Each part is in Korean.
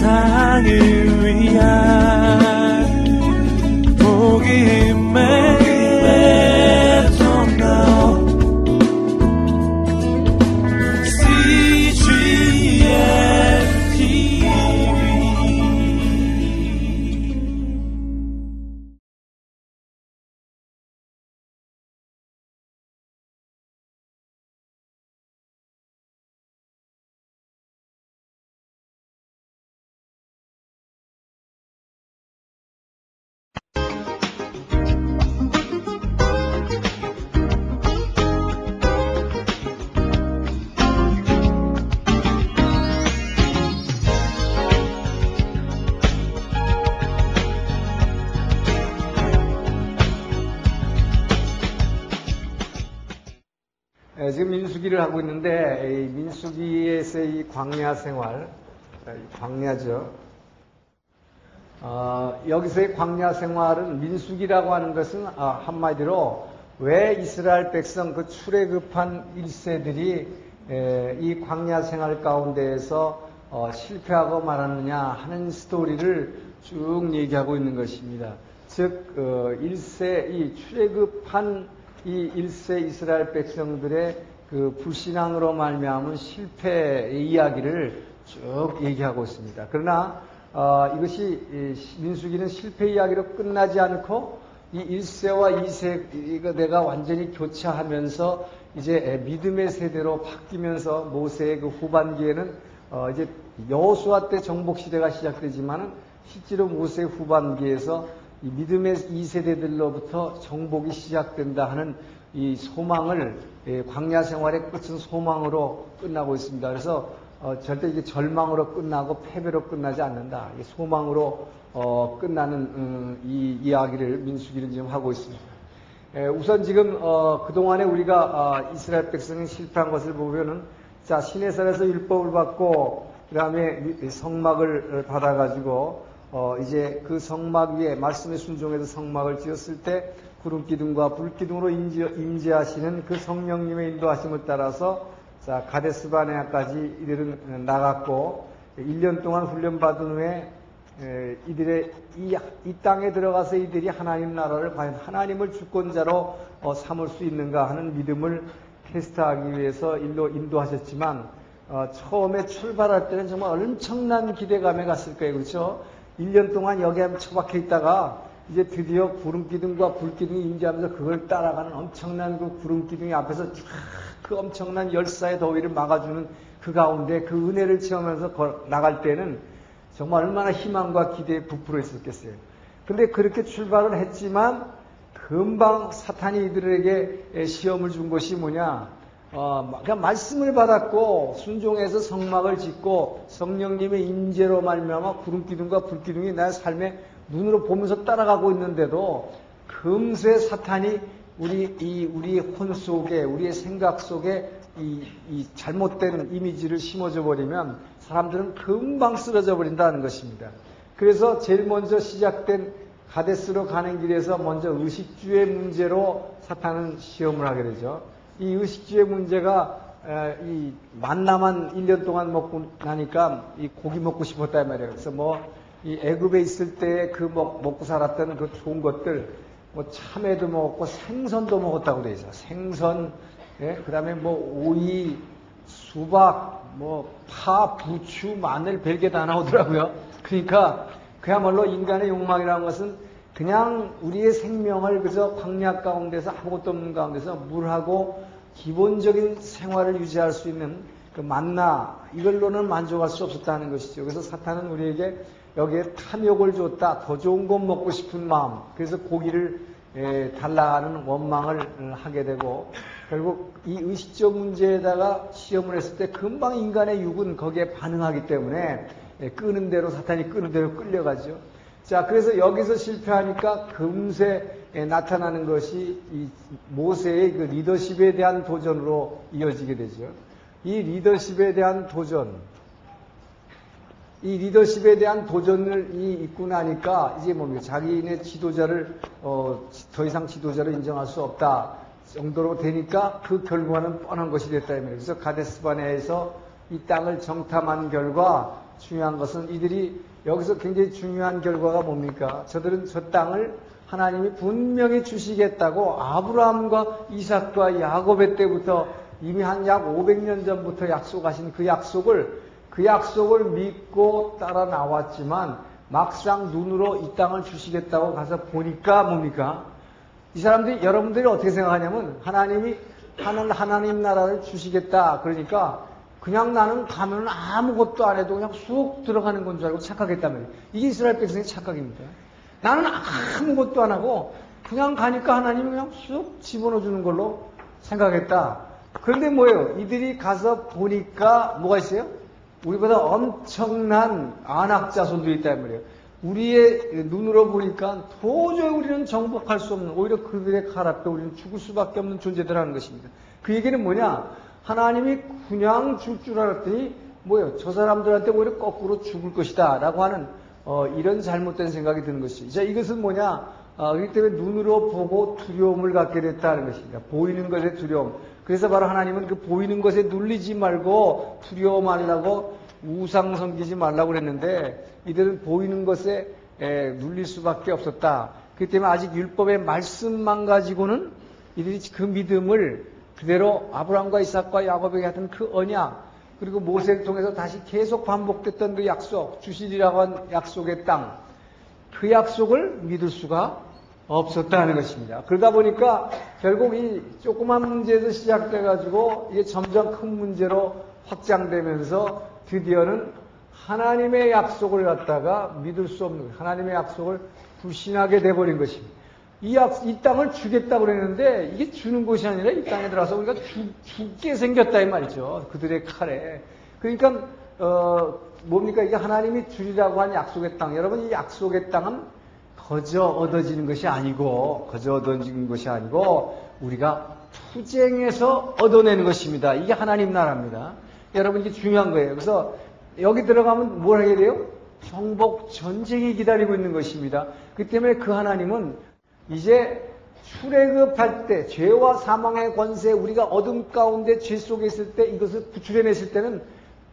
세상을 위한 하고 있는데 민수기에서의 광야 생활, 광야죠. 어, 여기서의 광야 생활은 민수기라고 하는 것은 아, 한마디로 왜 이스라엘 백성 그 출애굽한 1세들이 에, 이 광야 생활 가운데에서 어, 실패하고 말았느냐 하는 스토리를 쭉 얘기하고 있는 것입니다. 즉 어, 1세 이 출애굽한 이 1세 이스라엘 백성들의 그 불신앙으로 말미암은 실패의 이야기를 쭉 얘기하고 있습니다. 그러나 어, 이것이 민수기는 실패 이야기로 끝나지 않고 이 1세와 2세 이거 내가 완전히 교차하면서 이제 믿음의 세대로 바뀌면서 모세의 그 후반기에는 어, 이제 여호수아 때 정복 시대가 시작되지만은 실제로 모세 후반기에서 이 믿음의 2세대들로부터 정복이 시작된다 하는 이 소망을 예, 광야 생활의 끝은 소망으로 끝나고 있습니다. 그래서 어, 절대 이게 절망으로 끝나고 패배로 끝나지 않는다. 소망으로 어, 끝나는 음, 이 이야기를 민수기는 지금 하고 있습니다. 예, 우선 지금 어, 그동안에 우리가 어, 이스라엘 백성이 실패한 것을 보면은 자 시내산에서 율법을 받고 그 다음에 성막을 받아가지고 어, 이제 그 성막 위에 말씀의 순종에서 성막을 지었을 때 구름 기둥과 불 기둥으로 임재, 하시는그 성령님의 인도하심을 따라서 자 가데스 바네아까지 이들은 나갔고 1년 동안 훈련받은 후에 에, 이들의 이, 이, 땅에 들어가서 이들이 하나님 나라를 과연 하나님을 주권자로 어, 삼을 수 있는가 하는 믿음을 테스트하기 위해서 일로 인도하셨지만 어, 처음에 출발할 때는 정말 엄청난 기대감에 갔을 거예요. 그렇죠? 1년 동안 여기에 처박혀 있다가 이제 드디어 구름 기둥과 불 기둥이 임재하면서 그걸 따라가는 엄청난 그 구름 기둥이 앞에서 그 엄청난 열사의 더위를 막아주는 그 가운데 그 은혜를 체험하면서 나갈 때는 정말 얼마나 희망과 기대에 부풀어 있었겠어요. 근데 그렇게 출발을 했지만 금방 사탄이 이들에게 시험을 준 것이 뭐냐? 어, 그냥 말씀을 받았고 순종해서 성막을 짓고 성령님의 임재로 말미암아 구름 기둥과 불 기둥이 나의 삶에 눈으로 보면서 따라가고 있는데도 금세 사탄이 우리 이 우리의 혼 속에 우리의 생각 속에 이, 이 잘못된 이미지를 심어줘 버리면 사람들은 금방 쓰러져 버린다는 것입니다. 그래서 제일 먼저 시작된 가데스로 가는 길에서 먼저 의식주의 문제로 사탄은 시험을 하게 되죠. 이 의식주의 문제가 이 만나만 1년 동안 먹고 나니까 이 고기 먹고 싶었다 말이에요. 그래서 뭐 이 애굽에 있을 때 그 먹고 살았던 그 좋은 것들 뭐 참외도 먹었고 생선도 먹었다고 돼 있어. 생선, 예? 그다음에 뭐 오이, 수박, 뭐 파, 부추, 마늘 별게 다 나오더라고요. 그러니까 그야말로 인간의 욕망이라는 것은 그냥 우리의 생명을 그저 광야 가운데서 아무것도 없는 가운데서 물하고 기본적인 생활을 유지할 수 있는 그 만나 이걸로는 만족할 수 없었다는 것이죠. 그래서 사탄은 우리에게 여기에 탐욕을 줬다. 더 좋은 것 먹고 싶은 마음. 그래서 고기를 에, 달라는 원망을 하게 되고 결국 이 의식적 문제에다가 시험을 했을 때 금방 인간의 육은 거기에 반응하기 때문에 에, 끄는 대로 사탄이 끄는 대로 끌려가죠. 자, 그래서 여기서 실패하니까 금세 에, 나타나는 것이 이 모세의 그 리더십에 대한 도전으로 이어지게 되죠. 이 리더십에 대한 도전, 이 리더십에 대한 도전을 입고 나니까 이제 뭡니까 자기네 지도자를 어, 더 이상 지도자로 인정할 수 없다 정도로 되니까 그 결과는 뻔한 것이 됐다 이 말이에요. 그래서 가데스바네에서 이 땅을 정탐한 결과 중요한 것은 이들이 여기서 굉장히 중요한 결과가 뭡니까? 저들은 저 땅을 하나님이 분명히 주시겠다고 아브라함과 이삭과 야곱의 때부터 이미 한 약 500년 전부터 약속하신 그 약속을 그 약속을 믿고 따라 나왔지만 막상 눈으로 이 땅을 주시겠다고 가서 보니까 뭡니까? 이 사람들이 여러분들이 어떻게 생각하냐면 하나님이 하는 하나님 나라를 주시겠다 그러니까 그냥 나는 가면 아무것도 안 해도 그냥 쑥 들어가는 건 줄 알고 착각했다면 이게 이스라엘 백성의 착각입니다. 나는 아무것도 안 하고 그냥 가니까 하나님이 그냥 쑥 집어넣어 주는 걸로 생각했다. 그런데 뭐예요? 이들이 가서 보니까 뭐가 있어요? 우리보다 엄청난 안악자손들이 있단 말이에요. 우리의 눈으로 보니까 도저히 우리는 정복할 수 없는 오히려 그들의 칼 앞에 우리는 죽을 수밖에 없는 존재들하는 것입니다. 그 얘기는 뭐냐? 하나님이 그냥 줄 줄 알았더니 뭐예요? 저 사람들한테 오히려 거꾸로 죽을 것이다 라고 하는 어, 이런 잘못된 생각이 드는 것이죠. 자, 이것은 뭐냐? 어, 그렇기 때문에 눈으로 보고 두려움을 갖게 됐다는 것입니다. 보이는 것에 두려움. 그래서 바로 하나님은 그 보이는 것에 눌리지 말고 두려워 말라고 우상 섬기지 말라고 그랬는데 이들은 보이는 것에 에, 눌릴 수밖에 없었다. 그렇기 때문에 아직 율법의 말씀만 가지고는 이들이 그 믿음을 그대로 아브라함과 이삭과 야곱에게 하던 그 언약 그리고 모세를 통해서 다시 계속 반복됐던 그 약속 주시리라고 한 약속의 땅 그 약속을 믿을 수가 없었다는 것입니다. 그러다 보니까 결국 이 조그만 문제에서 시작돼가지고 이게 점점 큰 문제로 확장되면서 드디어는 하나님의 약속을 갖다가 믿을 수 없는 하나님의 약속을 불신하게 돼버린 것입니다. 이, 약, 이 땅을 주겠다고 그랬는데 이게 주는 것이 아니라 이 땅에 들어가서 우리가 죽, 죽게 생겼다 이 말이죠. 그들의 칼에. 그러니까 어, 뭡니까 이게 하나님이 주리라고 한 약속의 땅. 여러분 이 약속의 땅은 거저 얻어지는 것이 아니고 거저 얻어지는 것이 아니고 우리가 투쟁해서 얻어내는 것입니다. 이게 하나님 나라입니다. 여러분 이게 중요한 거예요. 그래서 여기 들어가면 뭘 하게 돼요? 정복 전쟁이 기다리고 있는 것입니다. 그 때문에 그 하나님은 이제 출애굽할 때 죄와 사망의 권세 우리가 어둠 가운데 죄 속에 있을 때 이것을 구출해냈을 때는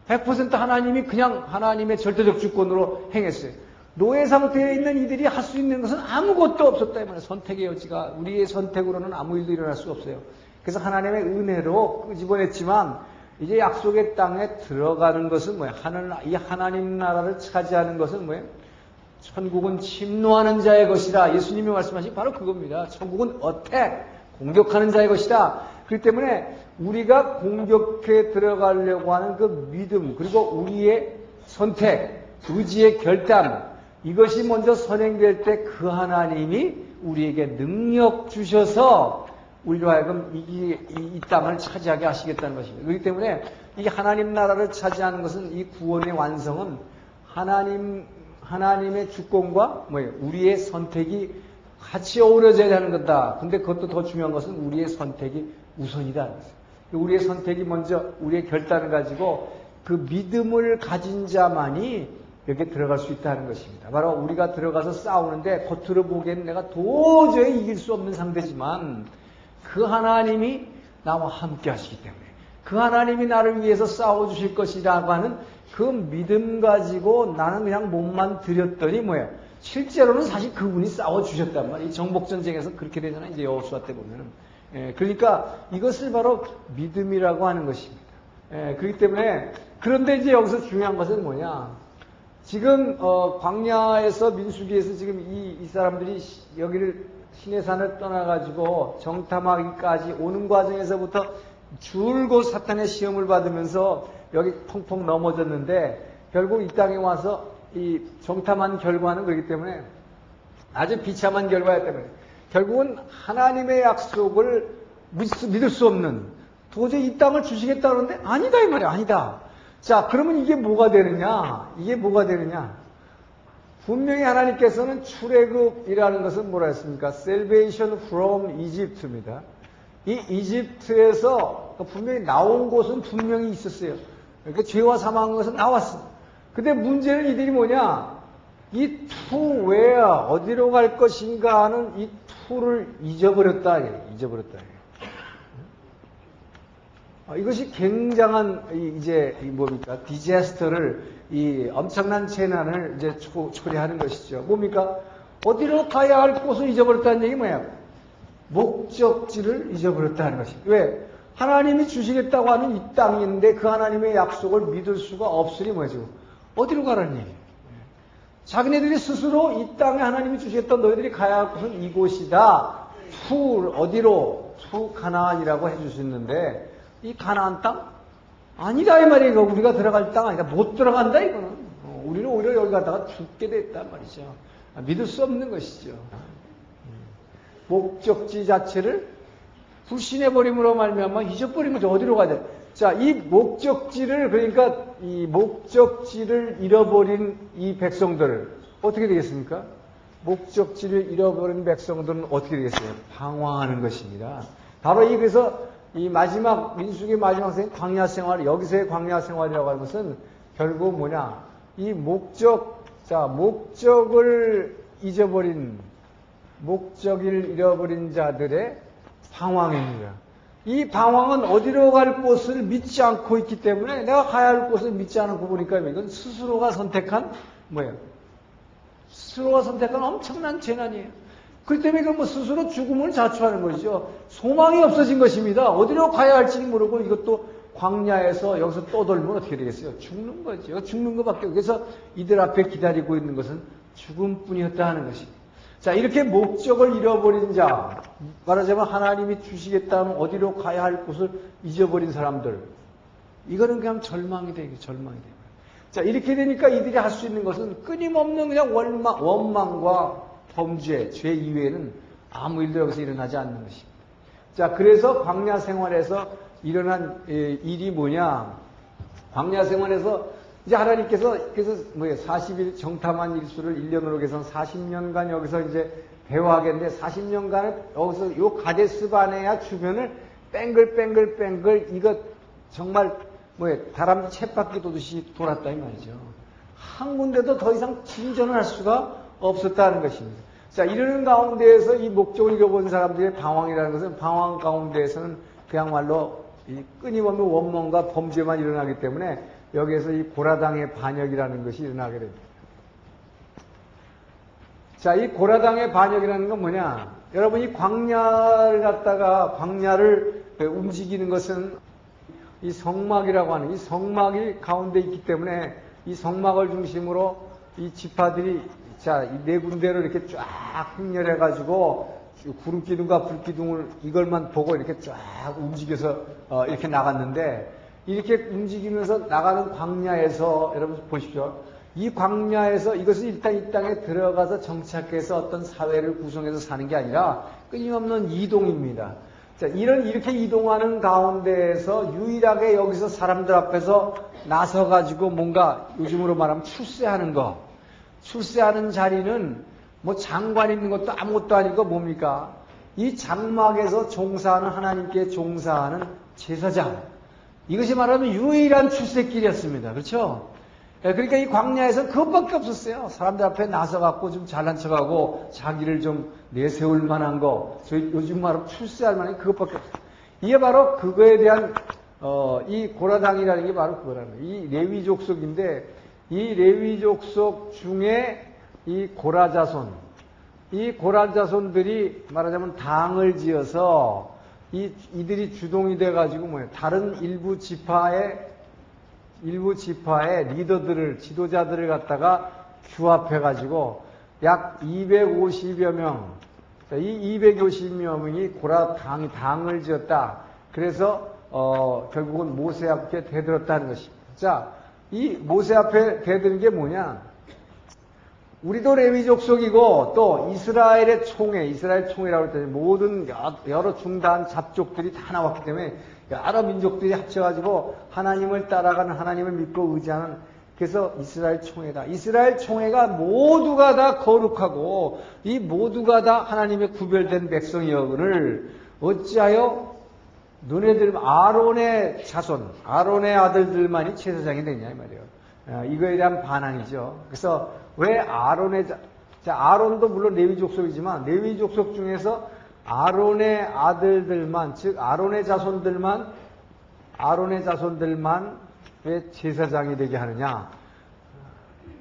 100% 하나님이 그냥 하나님의 절대적 주권으로 행했어요. 노예 상태에 있는 이들이 할 수 있는 것은 아무것도 없었다. 이말에 선택의 여지가 우리의 선택으로는 아무 일도 일어날 수 없어요. 그래서 하나님의 은혜로 끄집어냈지만 이제 약속의 땅에 들어가는 것은 뭐야? 하늘, 이 하나님 나라를 차지하는 것은 뭐예요? 천국은 침노하는 자의 것이다. 예수님이 말씀하신 바로 그겁니다. 천국은 어택, 공격하는 자의 것이다. 그렇기 때문에 우리가 공격해 들어가려고 하는 그 믿음, 그리고 우리의 선택, 의지의 결단, 이것이 먼저 선행될 때 그 하나님이 우리에게 능력 주셔서 우리로 하여금 이, 이, 이, 땅을 차지하게 하시겠다는 것입니다. 그렇기 때문에 이 하나님 나라를 차지하는 것은 이 구원의 완성은 하나님 하나님의 주권과 뭐예요? 우리의 선택이 같이 어우러져야 하는 거다. 근데 그것도 더 중요한 것은 우리의 선택이 우선이다. 우리의 선택이 먼저 우리의 결단을 가지고 그 믿음을 가진 자만이 여기에 들어갈 수 있다는 것입니다. 바로 우리가 들어가서 싸우는데 겉으로 보기에는 내가 도저히 이길 수 없는 상대지만 그 하나님이 나와 함께 하시기 때문에 그 하나님이 나를 위해서 싸워주실 것이라고 하는 그 믿음 가지고 나는 그냥 몸만 들였더니 뭐야. 실제로는 사실 그분이 싸워주셨단 말이에요. 정복전쟁에서 그렇게 되잖아요. 이제 여호수아 때 보면은. 예, 그러니까 이것을 바로 믿음이라고 하는 것입니다. 예, 그렇기 때문에 그런데 이제 여기서 중요한 것은 뭐냐. 지금 어, 광야에서 민수기에서 지금 이, 이 사람들이 여기를 신해산을 떠나가지고 정탐하기까지 오는 과정에서부터 줄곧 사탄의 시험을 받으면서 여기 펑펑 넘어졌는데 결국 이 땅에 와서 이 정탐한 결과는 그렇기 때문에 아주 비참한 결과였기 때문에 결국은 하나님의 약속을 믿을 수 없는 도저히 이 땅을 주시겠다 그러는데 아니다 이 말이야 아니다. 자 그러면 이게 뭐가 되느냐? 이게 뭐가 되느냐? 분명히 하나님께서는 출애굽이라는 것은 뭐라 했습니까? Salvation from Egypt입니다. 이 이집트에서 분명히 나온 곳은 분명히 있었어요. 그러니까 죄와 사망한 것은 나왔어. 근데 문제는 이들이 뭐냐? 이투 where 어디로 갈 것인가 하는 이 투를 잊어버렸다. 잊어버렸다. 어, 이것이 굉장한 이- 이제 이 뭡니까 디제스터를 이 엄청난 재난을 이제 초, 초래하는 것이죠. 뭡니까 어디로 가야 할 곳을 잊어버렸다는 얘기 뭐예요? 목적지를 잊어버렸다는 것이. 왜? 하나님이 주시겠다고 하는 이 땅인데 그 하나님의 약속을 믿을 수가 없으니 뭐죠? 어디로 가라는 얘기예요? 자기네들이 스스로 이 땅에 하나님이 주시겠다 너희들이 가야 할 곳은 이곳이다. to 어디로? to 가나안이라고 해주셨는데 이 가나안 땅? 아니다 이 말이에요. 우리가 들어갈 땅 아니다. 못 들어간다 이거는. 어, 우리는 오히려 여기 갔다가 죽게 됐단 말이죠. 아, 믿을 수 없는 것이죠. 목적지 자체를 불신해 버림으로 말미암아 잊어버리면 어디로 가야 돼? 자, 이 목적지를 그러니까 이 목적지를 잃어버린 이 백성들을 어떻게 되겠습니까? 목적지를 잃어버린 백성들은 어떻게 되겠어요? 방황하는 것입니다. 바로 이 그래서 이 마지막 민수기 마지막 생 광야 생활 여기서의 광야 생활이라고 하는 것은 결국 뭐냐? 이 목적 자 목적을 잊어버린 목적을 잃어버린 자들의 방황입니다. 이 방황은 어디로 갈 곳을 믿지 않고 있기 때문에 내가 가야 할 곳을 믿지 않고 보니까 이건 스스로가 선택한 뭐예요? 스스로가 선택한 엄청난 재난이에요. 그렇기 때문에 이건 뭐 스스로 죽음을 자초하는 것이죠. 소망이 없어진 것입니다. 어디로 가야 할지 모르고 이것도 광야에서 여기서 떠돌면 어떻게 되겠어요? 죽는 거죠. 죽는 것밖에. 그래서 이들 앞에 기다리고 있는 것은 죽음뿐이었다 하는 것입니다. 자, 이렇게 목적을 잃어버린 자, 말하자면 하나님이 주시겠다는 어디로 가야 할 곳을 잊어버린 사람들, 이거는 그냥 절망이 되게 절망이 돼요. 자, 이렇게 되니까 이들이 할 수 있는 것은 끊임없는 그냥 원망, 원망과 범죄, 죄 이외에는 아무 일도 여기서 일어나지 않는 것입니다. 자, 그래서 광야 생활에서 일어난 일이 뭐냐? 광야 생활에서 이제 하나님께서 그래서 뭐예요? 40일 정탐한 일수를 1년으로 계산 40년간 여기서 이제 배워하겠는데 40년간을 여기서 요 가데스 바네아 주변을 뺑글뺑글뺑글 이거 정말 뭐예요? 다람쥐 쳇바퀴 도듯이 돌았다 이 말이죠. 한 군데도 더 이상 진전을 할 수가 없었다는 것입니다. 자, 이러는 가운데에서 이 목적을 잃어버린 사람들의 방황이라는 것은 방황 가운데에서는 그야말로 이 끊임없는 원망과 범죄만 일어나기 때문에 여기에서 이 고라당의 반역이라는 것이 일어나게 됩니다. 자, 이 고라당의 반역이라는 건 뭐냐? 여러분, 이 광야를 갖다가 광야를 움직이는 것은 이 성막이라고 하는 이 성막이 가운데 있기 때문에 이 성막을 중심으로 이 지파들이 자, 이 네 군데를 이렇게 쫙 행렬해가지고 구름 기둥과 불 기둥을 이걸만 보고 이렇게 쫙 움직여서 어, 이렇게 나갔는데 이렇게 움직이면서 나가는 광야에서 여러분 보십시오. 이 광야에서 이것은 일단 이 땅에 들어가서 정착해서 어떤 사회를 구성해서 사는 게 아니라 끊임없는 이동입니다. 자, 이런 이렇게 이동하는 가운데에서 유일하게 여기서 사람들 앞에서 나서 가지고 뭔가 요즘으로 말하면 출세하는 거. 출세하는 자리는 뭐 장관 있는 것도 아무것도 아니고 뭡니까? 이 장막에서 종사하는 하나님께 종사하는 제사장. 이것이 말하면 유일한 출세길이었습니다. 그렇죠? 예, 그러니까 이 광야에서 그것밖에 없었어요. 사람들 앞에 나서갖고 좀 잘난 척하고 자기를 좀 내세울 만한 거, 저희 요즘 말하면 출세할 만한 그것밖에 없어요. 이게 바로 그거에 대한 어, 이 고라당이라는 게 바로 그거라는 거예요. 이 레위 족속인데 이 레위 족 속 중에 이 고라자손, 이 고라자손들이 말하자면 당을 지어서 이, 이들이 주동이 돼가지고 뭐예요? 다른 일부 지파의 일부 지파의 리더들을 지도자들을 갖다가 규합해가지고 약 250여 명, 이 250여 명이 고라 당 당을 지었다. 그래서 어, 결국은 모세 앞에 대들었다는 것입니다. 자, 이 모세 앞에 대드는 게 뭐냐? 우리도 레위 족 속이고 또 이스라엘의 총회, 이스라엘 총회라고 할때 모든 여러 중단 잡족들이 다 나왔기 때문에 여러 민족들이 합쳐가지고 하나님을 따라가는 하나님을 믿고 의지하는 그래서 이스라엘 총회다. 이스라엘 총회가 모두가 다 거룩하고 이 모두가 다 하나님의 구별된 백성이여를 어찌하여 너네들 아론의 자손, 아론의 아들들만이 제사장이 되냐 이 말이에요. 이거에 대한 반항이죠. 그래서 왜 아론의 자, 자 아론도 물론 레위 족속이지만 레위 족속 중에서 아론의 아들들만 즉 아론의 자손들만 아론의 자손들만 왜 제사장이 되게 하느냐?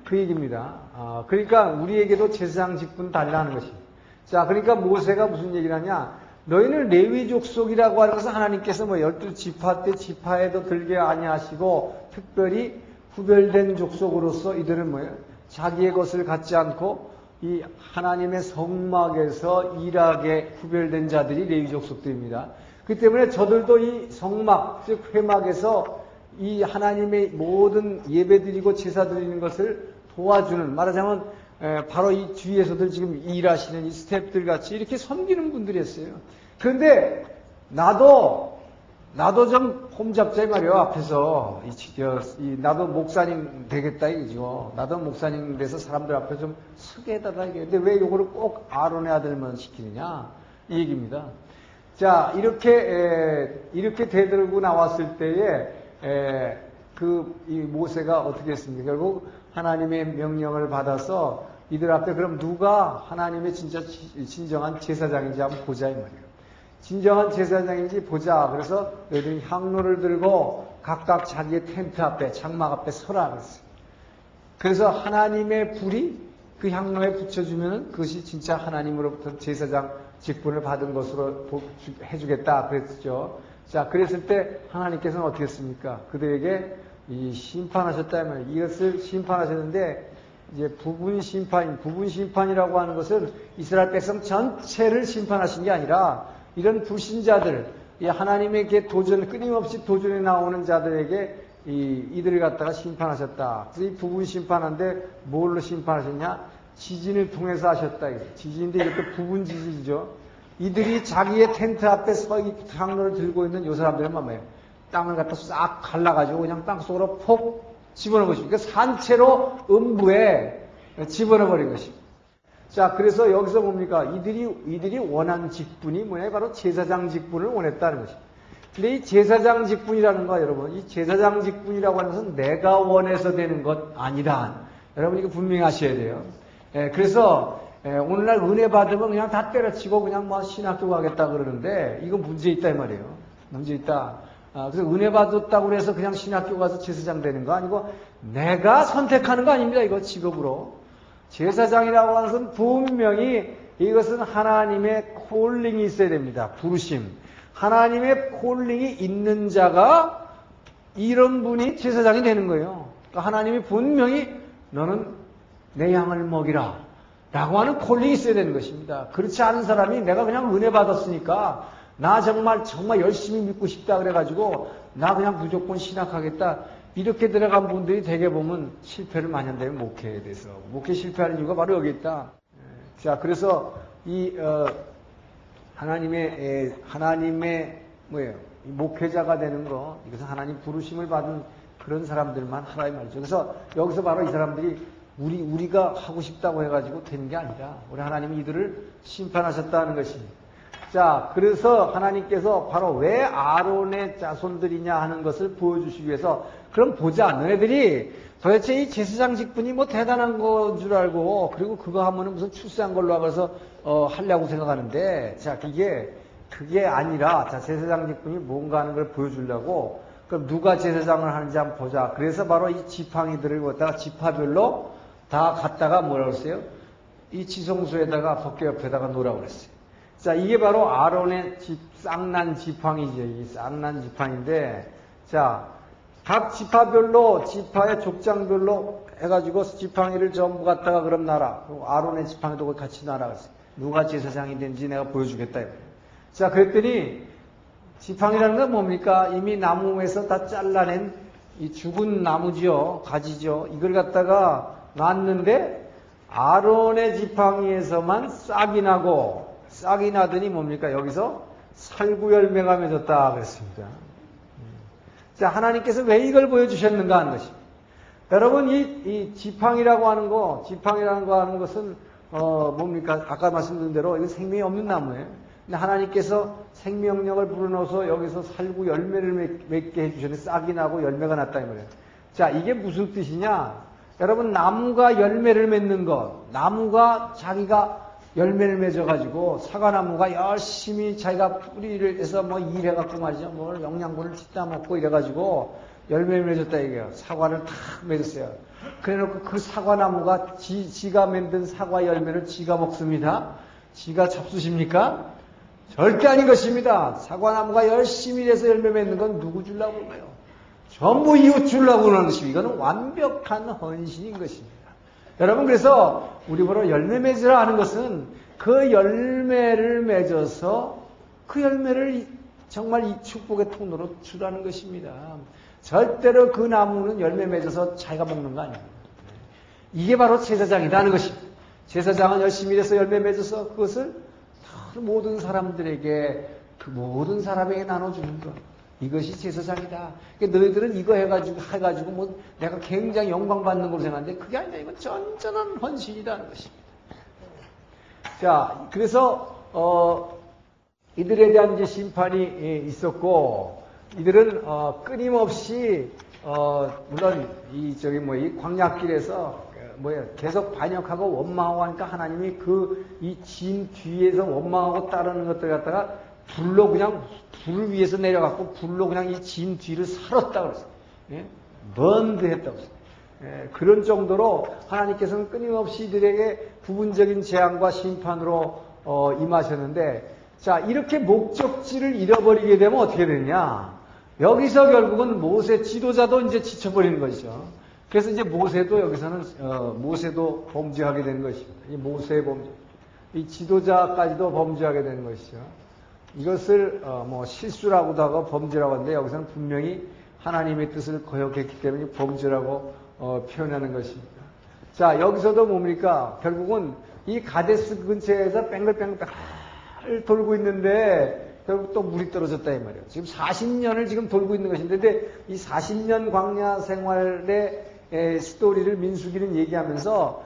그 얘기입니다. 아, 그러니까 우리에게도 제사장 직분 달라는 것입니다. 자, 그러니까 모세가 무슨 얘기를 하냐? 너희는 레위 족 속이라고 하는 것은 하나님께서 뭐 열두 지파 때 지파에도 들게 아니하시고 특별히 구별된 족속으로서 이들은 뭐예요? 자기의 것을 갖지 않고 이 하나님의 성막에서 일하게 구별된 자들이 레위 족 속들입니다. 그 때문에 저들도 이 성막, 즉 회막에서 이 하나님의 모든 예배 드리고 제사 드리는 것을 도와주는 말하자면 바로 이 주위에서들 지금 일하시는 이 스탭들 같이 이렇게 섬기는 분들이었어요. 그런데 나도 나도 좀 홈잡자 말이요 앞에서 이, 저, 이, 나도 목사님 되겠다 이죠. 나도 목사님 돼서 사람들 앞에 좀 서게 해달라 이게. 근데 왜 이거를 꼭 아론의 아들만 시키느냐 이 얘기입니다. 자 이렇게 에, 이렇게 대들고 나왔을 때에 에, 그 이 모세가 어떻게 했습니까? 결국 하나님의 명령을 받아서 이들 앞에 그럼 누가 하나님의 진짜 진정한 제사장인지 한번 보자 이 말이에요. 진정한 제사장인지 보자. 그래서 너희들이 향로를 들고 각각 자기의 텐트 앞에 장막 앞에 서라 그랬어요. 그래서 하나님의 불이 그 향로에 붙여주면 그것이 진짜 하나님으로부터 제사장 직분을 받은 것으로 해주겠다 그랬죠. 자, 그랬을 때 하나님께서는 어떻게 했습니까? 그들에게 이 심판하셨다면 이것을 심판하셨는데 이제 부분 심판, 부분 심판이라고 하는 것은 이스라엘 백성 전체를 심판하신 게 아니라 이런 불신자들, 하나님에게 도전, 끊임없이 도전에 나오는 자들에게 이, 이들을 갖다가 심판하셨다. 그래서 이 부분 심판한데 뭘로 심판하셨냐? 지진을 통해서 하셨다. 지진인데 이것도 부분 지진이죠. 이들이 자기의 텐트 앞에 서, 향로를 들고 있는 요 사람들은 뭐예요? 땅을 갖다 싹 갈라가지고 그냥 땅 속으로 폭 집어넣은 것입니다. 산채로 음부에 집어넣어 버린 것입니다. 자, 그래서 여기서 뭡니까? 이들이, 이들이 원한 직분이 뭐냐? 바로 제사장 직분을 원했다는 것입니다. 근데 이 제사장 직분이라는 거 여러분, 이 제사장 직분이라고 하는 것은 내가 원해서 되는 것 아니라, 여러분 이거 분명히 하셔야 돼요. 예, 그래서 예, 오늘날 은혜 받으면 그냥 다 때려치고 그냥 뭐 신학교 가겠다 그러는데 이거 문제 있다 이 말이에요. 문제 있다. 아, 그래서 은혜 받았다고 해서 그냥 신학교 가서 제사장 되는 거 아니고 내가 선택하는 거 아닙니다. 이거 직업으로. 제사장이라고 하는 것은 분명히 이것은 하나님의 콜링이 있어야 됩니다. 부르심. 하나님의 콜링이 있는 자가 이런 분이 제사장이 되는 거예요. 그러니까 하나님이 분명히 너는 내 양을 먹이라. 라고 하는 콜링이 있어야 되는 것입니다. 그렇지 않은 사람이 내가 그냥 은혜 받았으니까 나 정말 정말 열심히 믿고 싶다 그래가지고 나 그냥 무조건 신학하겠다 이렇게 들어간 분들이 대개 보면 실패를 많이 한다면 목회에 대해서 목회 실패하는 이유가 바로 여기 있다. 자 그래서 이 어, 하나님의 에, 하나님의 뭐예요 목회자가 되는 거 이것은 하나님 부르심을 받은 그런 사람들만 하나의 말이죠. 그래서 여기서 바로 이 사람들이 우리 우리가 하고 싶다고 해가지고 되는 게 아니라 우리 하나님이 이들을 심판하셨다는 것입니다. 자, 그래서 하나님께서 바로 왜 아론의 자손들이냐 하는 것을 보여주시기 위해서 그럼 보자. 너네들이 도대체 이 제사장 직분이 뭐 대단한 건 줄 알고 그리고 그거 하면은 무슨 출세한 걸로 하면서 어, 하려고 생각하는데 자, 그게 그게 아니라 자, 제사장 직분이 뭔가 하는 걸 보여주려고 그럼 누가 제사장을 하는지 한번 보자. 그래서 바로 이 지팡이들을 갖다가 지파별로 다 갖다가 뭐라고 했어요? 이 지성소에다가 법계 옆에다가 놓으라고 그랬어요. 자, 이게 바로 아론의 집, 쌍난 지팡이죠. 이 쌍난 지팡인데, 자, 각 지파별로, 지파의 족장별로 해가지고 지팡이를 전부 갖다가 그럼 놔라. 아론의 지팡이도 같이. 그랬어요. 누가 제사장이 된지 내가 보여주겠다. 자, 그랬더니, 지팡이라는 건 뭡니까? 이미 나무에서 다 잘라낸 이 죽은 나무지요. 가지죠. 이걸 갖다가 놨는데, 아론의 지팡이에서만 싹이 나고, 싹이 나더니 뭡니까? 여기서 살구 열매가 맺었다 그랬습니다. 자, 하나님께서 왜 이걸 보여주셨는가 하는 것입니다. 여러분, 이, 이 지팡이라고 하는 거, 지팡이라는 거 하는 것은, 어, 뭡니까? 아까 말씀드린 대로 이건 생명이 없는 나무예요. 근데 하나님께서 생명력을 불어넣어서 여기서 살구 열매를 맺게 해주셨는데 싹이 나고 열매가 났다 이 말이에요. 자, 이게 무슨 뜻이냐? 여러분, 나무가 열매를 맺는 것, 나무가 자기가 열매를 맺어가지고 사과나무가 열심히 자기가 뿌리를 해서 뭐 일해갖고 말이죠. 뭐 영양분을 찢다 먹고 이래가지고 열매를 맺었다 이게요. 사과를 탁 맺었어요. 그래놓고 그 사과나무가 지, 지가 만든 사과 열매를 지가 먹습니다. 지가 잡수십니까? 절대 아닌 것입니다. 사과나무가 열심히 일해서 열매 맺는 건 누구 주려고 그래요? 전부 이웃 주려고 그러는 것입니다. 이거는 완벽한 헌신인 것입니다. 여러분 그래서 우리 보러 열매 맺으라 하는 것은 그 열매를 맺어서 그 열매를 정말 이 축복의 통로로 주라는 것입니다. 절대로 그 나무는 열매 맺어서 자기가 먹는 거 아닙니다. 이게 바로 제사장이다 하는 것입니다. 제사장은 열심히 일해서 열매 맺어서 그것을 모든 사람들에게 그 모든 사람에게 나눠주는 것. 이것이 제사장이다. 그러니까 너희들은 이거 해가지고, 해가지고 뭐 내가 굉장히 영광 받는 걸로 생각하는데 그게 아니라 이건 전전한 헌신이라는 것입니다. 자, 그래서, 어, 이들에 대한 이제 심판이 예, 있었고, 이들은, 어, 끊임없이, 어, 물론 이, 저기 뭐, 이 광약길에서 뭐야 계속 반역하고 원망하고 하니까 하나님이 그 이 진 뒤에서 원망하고 따르는 것들 갖다가 불로 그냥 불 위에서 내려갔고 불로 그냥 이 진 뒤를 살았다 그랬어요. 예? 번드했다고 했어요. 예, 그런 정도로 하나님께서는 끊임없이 이들에게 부분적인 재앙과 심판으로 어, 임하셨는데 자 이렇게 목적지를 잃어버리게 되면 어떻게 되냐? 여기서 결국은 모세 지도자도 이제 지쳐버리는 것이죠. 그래서 이제 모세도 여기서는 어, 모세도 범죄하게 되는 것입니다. 이 모세의 범죄, 이 지도자까지도 범죄하게 되는 것이죠. 이것을 어, 뭐 실수라고도 하고 범죄라고 하는데 여기서는 분명히 하나님의 뜻을 거역했기 때문에 범죄라고 어, 표현하는 것입니다. 자 여기서도 뭡니까? 결국은 이 가데스 근처에서 뺑글뺑글 돌고 있는데 결국 또 물이 떨어졌다 이 말이에요. 지금 40년을 지금 돌고 있는 것인데 근데 이 40년 광야 생활의 스토리를 민수기는 얘기하면서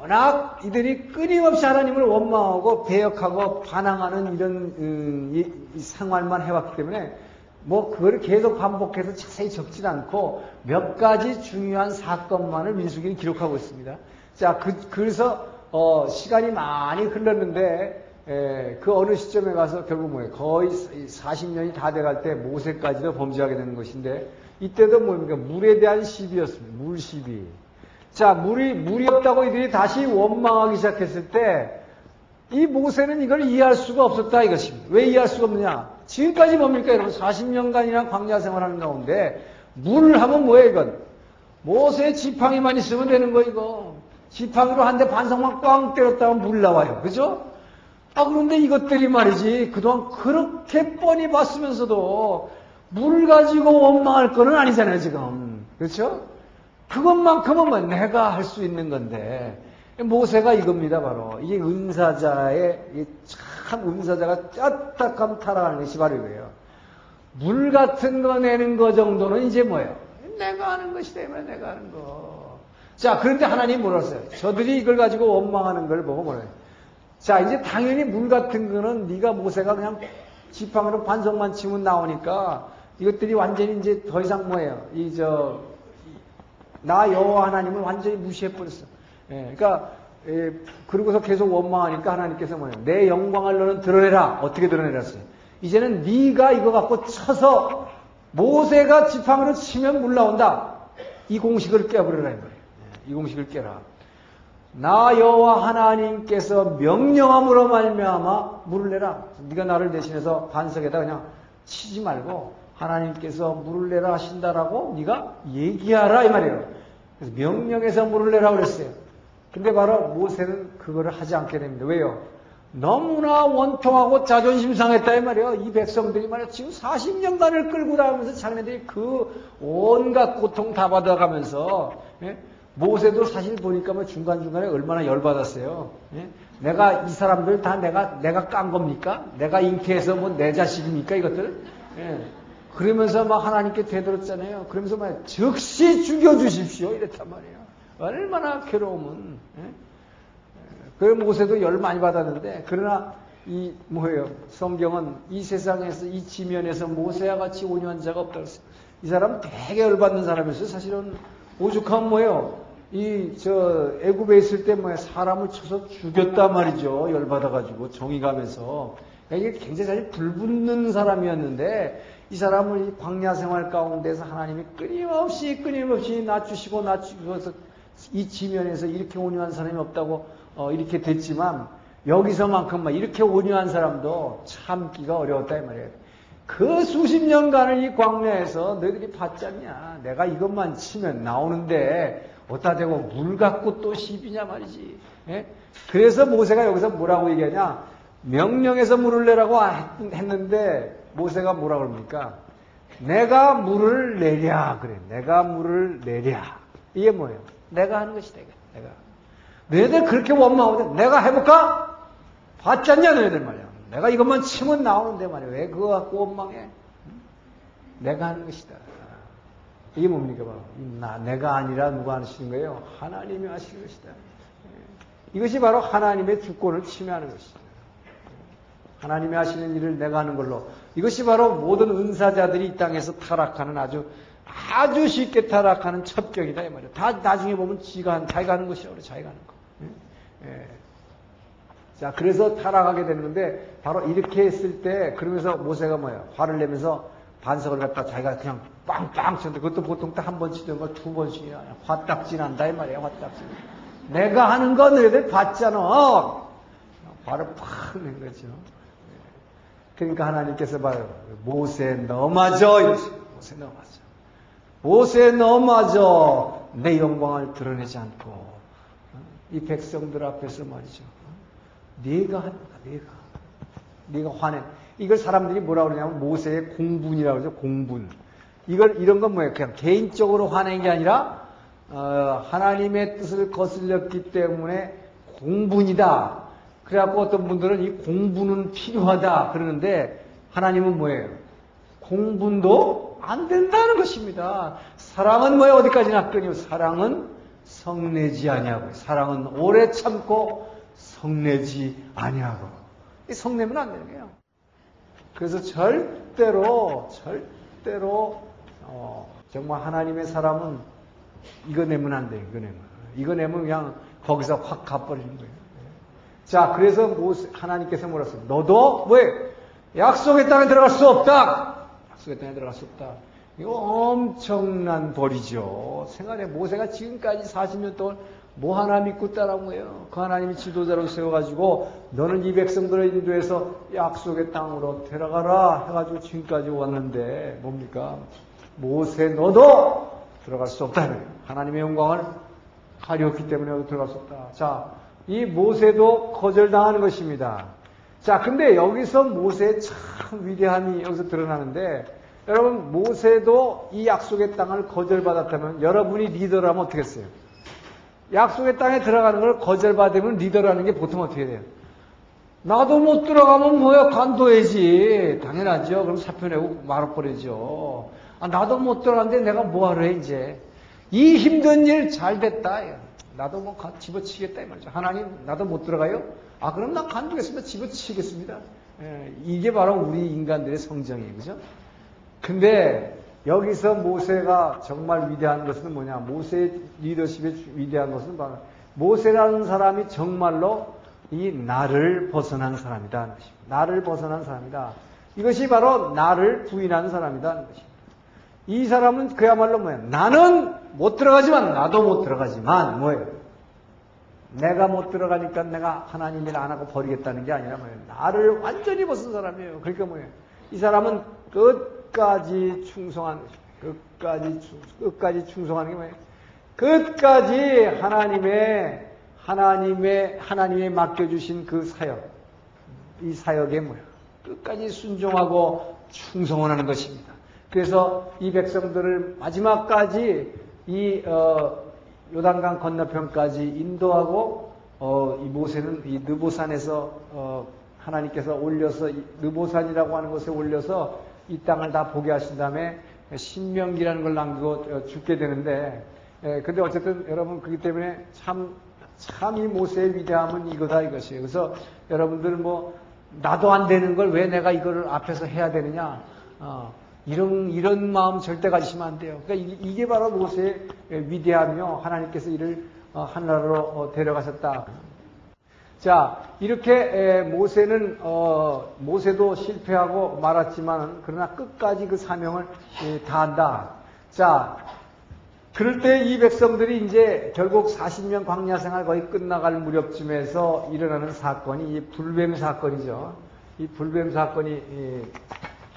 워낙 이들이 끊임없이 하나님을 원망하고 배역하고 반항하는 이런 음, 이, 이 상황만 해왔기 때문에 뭐 그거를 계속 반복해서 자세히 적진 않고 몇 가지 중요한 사건만을 민수기는 기록하고 있습니다. 자, 그, 그래서 어, 시간이 많이 흘렀는데 에, 그 어느 시점에 가서 결국 뭐예요? 거의 40년이 다 돼갈 때 모세까지도 범죄하게 되는 것인데 이때도 뭡니까? 물에 대한 시비였습니다. 물 시비. 자, 물이, 물이 없다고 이들이 다시 원망하기 시작했을 때, 이 모세는 이걸 이해할 수가 없었다 이것입니다. 왜 이해할 수가 없느냐? 지금까지 뭡니까 여러분? 40년간이나 광야 생활하는 가운데, 물을 하면 뭐예요 이건? 모세 지팡이만 있으면 되는 거 이거. 지팡이로 한 대 반성만 꽝 때렸다면 물 나와요. 그죠? 아, 그런데 이것들이 말이지, 그동안 그렇게 뻔히 봤으면서도, 물 가지고 원망할 거는 아니잖아요, 지금. 그렇죠? 그것만큼은 뭐 내가 할 수 있는 건데 모세가 이겁니다 바로 이게 은사자의 참 은사자가 쩌딱함 타락하는 것이 바로 이거예요. 물 같은 거 내는 거 정도는 이제 뭐예요? 내가 하는 것이 되면 내가 하는 거. 자 그런데 하나님 했어요? 저들이 이걸 가지고 원망하는 걸 보고 뭐래요? 자 이제 당연히 물 같은 거는 네가 모세가 그냥 지팡이로 반성만 치면 나오니까 이것들이 완전히 이제 더 이상 뭐예요? 이 저 나 여호와 하나님을 완전히 무시해 버렸어. 예, 그러니까 예, 그러고서 계속 원망하니까 하나님께서 뭐예요? 내 영광을 너는 드러내라. 어떻게 드러내렸어요? 이제는 네가 이거 갖고 쳐서 모세가 지팡이로 치면 물 나온다. 이 공식을 깨버려라 이 말이에요. 예, 이 공식을 깨라. 나 여호와 하나님께서 명령함으로 말미암아 물을 내라. 네가 나를 대신해서 반석에다 그냥 치지 말고 하나님께서 물을 내라 하신다라고 네가 얘기하라 이 말이에요. 그래서 명령해서 물을 내라 그랬어요. 근데 바로 모세는 그거를 하지 않게 됩니다. 왜요? 너무나 원통하고 자존심 상했다 이 말이에요. 이 백성들이 말이야 지금 40년간을 끌고 다니면서 자기네들이 그 온갖 고통 다 받아가면서 예? 모세도 사실 보니까 뭐 중간중간에 얼마나 열받았어요. 예? 내가 이 사람들 다 내가 내가 깐 겁니까? 내가 잉태해서 뭐 내 자식입니까 이것들? 예? 그러면서 막 하나님께 되들었잖아요. 그러면서 막 즉시 죽여주십시오. 이랬단 말이에요. 얼마나 괴로움은. 예? 그 모세도 열 많이 받았는데, 그러나 이 뭐예요? 성경은 이 세상에서 이 지면에서 모세와 같이 온유한 자가 없다고 했어요. 이 사람은 되게 열받는 사람이었어요. 사실은 오죽하면 뭐예요? 이 저 애굽에 있을 때 뭐 사람을 쳐서 죽였단 말이죠. 열받아가지고 정이 가면서 이게 굉장히 사실 불붙는 사람이었는데 이 사람을 이 광야 생활 가운데서 하나님이 끊임없이 끊임없이 낮추시고 낮추셔서 이 지면에서 이렇게 온유한 사람이 없다고 어, 이렇게 됐지만 여기서만큼만 이렇게 온유한 사람도 참기가 어려웠다 이 말이에요. 그 수십 년간을 이 광야에서 너희들이 봤잖냐. 내가 이것만 치면 나오는데 어디다 대고 물 갖고 또 시비냐 말이지. 예? 그래서 모세가 여기서 뭐라고 얘기하냐. 명령에서 물을 내라고 했는데 모세가 뭐라 그럽니까? 내가 물을 내랴 그래. 내가 물을 내랴. 이게 뭐예요? 내가 하는 것이다. 내가. 너희들 그렇게 원망하는데 내가 해볼까? 봤잖냐 너희들 말이야. 내가 이것만 치면 나오는데 말이야. 왜 그거 갖고 원망해? 내가 하는 것이다. 이게 뭡니까? 바로 나, 내가 아니라 누가 하시는 거예요? 하나님이 하시는 것이다. 이것이 바로 하나님의 주권을 침해하는 것이다. 하나님이 하시는 일을 내가 하는 걸로 이것이 바로 모든 은사자들이 이 땅에서 타락하는 아주 아주 쉽게 타락하는 첩격이다 이 말이야. 다 나중에 보면 지가 자기가 하는 것이라고 그래. 자기가 하는 거. 예. 예. 자, 그래서 타락하게 되는 건데 바로 이렇게 했을 때 그러면서 모세가 뭐야? 화를 내면서 반석을 갖다 자기가 그냥 빵빵 쳤는데 그것도 보통 딱 한 번 치던 걸 두 번씩이나 화딱지 난다 이 말이야. 화딱지. 내가 하는 건 너희들 봤잖아. 화를 팍낸 거죠. 그러니까 하나님께서 봐요. 모세 이러시 모세 너마저. 모세 너마저 내 영광을 드러내지 않고 어? 이 백성들 앞에서 말이죠. 네가 한다. 네가. 네가 화내. 이걸 사람들이 뭐라 그러냐면 모세의 공분이라고 그러죠. 공분. 이걸 이런 건 뭐예요? 그냥 개인적으로 화낸 게 아니라 어, 하나님의 뜻을 거슬렸기 때문에 공분이다. 그래갖고 어떤 분들은 이 공부는 필요하다 그러는데 하나님은 뭐예요? 공분도 안 된다는 것입니다. 사랑은 뭐예요? 어디까지나 끊이고 사랑은 성내지 아니하고 사랑은 오래 참고 성내지 아니하고 이 성내면 안 되는 거예요. 그래서 절대로 절대로 어, 정말 하나님의 사람은 이거 내면 안 돼. 이거 내면 이거 내면 그냥 거기서 확 가버리는 거예요. 자, 그래서 하나님께서 했어요? 너도 뭐해? 약속의 땅에 들어갈 수 없다. 약속의 땅에 들어갈 수 없다. 이거 엄청난 벌이죠. 생활에 모세가 지금까지 40년 동안 뭐 하나 믿고 따라온 거예요. 그 하나님이 지도자로 세워가지고 너는 이 백성들을 인도해서 약속의 땅으로 들어가라 해가지고 지금까지 왔는데 뭡니까? 모세 너도 들어갈 수 없다. 하나님의 영광을 가렸기 때문에 들어갈 수 없다. 자, 이 모세도 거절당하는 것입니다. 자, 근데 여기서 모세의 참 위대함이 여기서 드러나는데, 여러분, 모세도 이 약속의 땅을 거절받았다면, 여러분이 리더라면 어떻게 했어요? 약속의 땅에 들어가는 걸 거절받으면 리더라는 게 보통 어떻게 돼요? 나도 못 들어가면 뭐야, 관둬야지. 당연하죠. 그럼 사표 내고 말아버리죠. 아, 나도 못 들어갔는데 내가 뭐하러 해, 이제. 이 힘든 일 잘 됐다. 나도 뭐 집어치겠다 이 말이죠. 하나님 나도 못 들어가요? 아 그럼 나 간두겠습니다. 집어치겠습니다. 예, 이게 바로 우리 인간들의 성정이에요. 그죠? 근데 여기서 모세가 정말 위대한 것은 뭐냐? 모세의 리더십의 위대한 것은 바로 모세라는 사람이 정말로 이 나를 벗어난 사람이다 하는 것입니다. 나를 벗어난 사람이다. 이것이 바로 나를 부인하는 사람이다 하는 것입니다. 이 사람은 그야말로 뭐예요? 나는 못 들어가지만 나도 못 들어가지만 뭐예요? 내가 못 들어가니까 내가 하나님 일안 하고 버리겠다는 게 아니라 뭐예요? 나를 완전히 벗은 사람이에요. 그러니까 뭐예요? 이 사람은 끝까지 충성한 끝까지 끝까지 충성하는 게 뭐예요? 끝까지 하나님의 하나님의 하나님의 맡겨주신 그 사역 이 사역에 뭐예요? 끝까지 순종하고 충성을 하는 것입니다. 그래서 이 백성들을 마지막까지 이 어, 요단강 건너편까지 인도하고 어, 이 모세는 이 느보산에서 어, 하나님께서 올려서 느보산이라고 하는 곳에 올려서 이 땅을 다 보게 하신 다음에 신명기라는 걸 남기고 어, 죽게 되는데 예, 근데 어쨌든 여러분 그렇기 때문에 참 참 이 모세의 위대함은 이거다 이것이에요. 그래서 여러분들은 뭐 나도 안 되는 걸 왜 내가 이거를 앞에서 해야 되느냐? 어, 이런, 이런 마음 절대 가지시면 안 돼요. 그러니까 이게 바로 모세의 위대하며 하나님께서 이를 어, 하나로 어, 데려가셨다. 자, 이렇게 모세는 어, 모세도 실패하고 말았지만 그러나 끝까지 그 사명을 다한다. 자, 그럴 때 이 백성들이 이제 결국 40년 광야 생활 거의 끝나갈 무렵쯤에서 일어나는 사건이 이 불뱀 사건이죠. 이 불뱀 사건이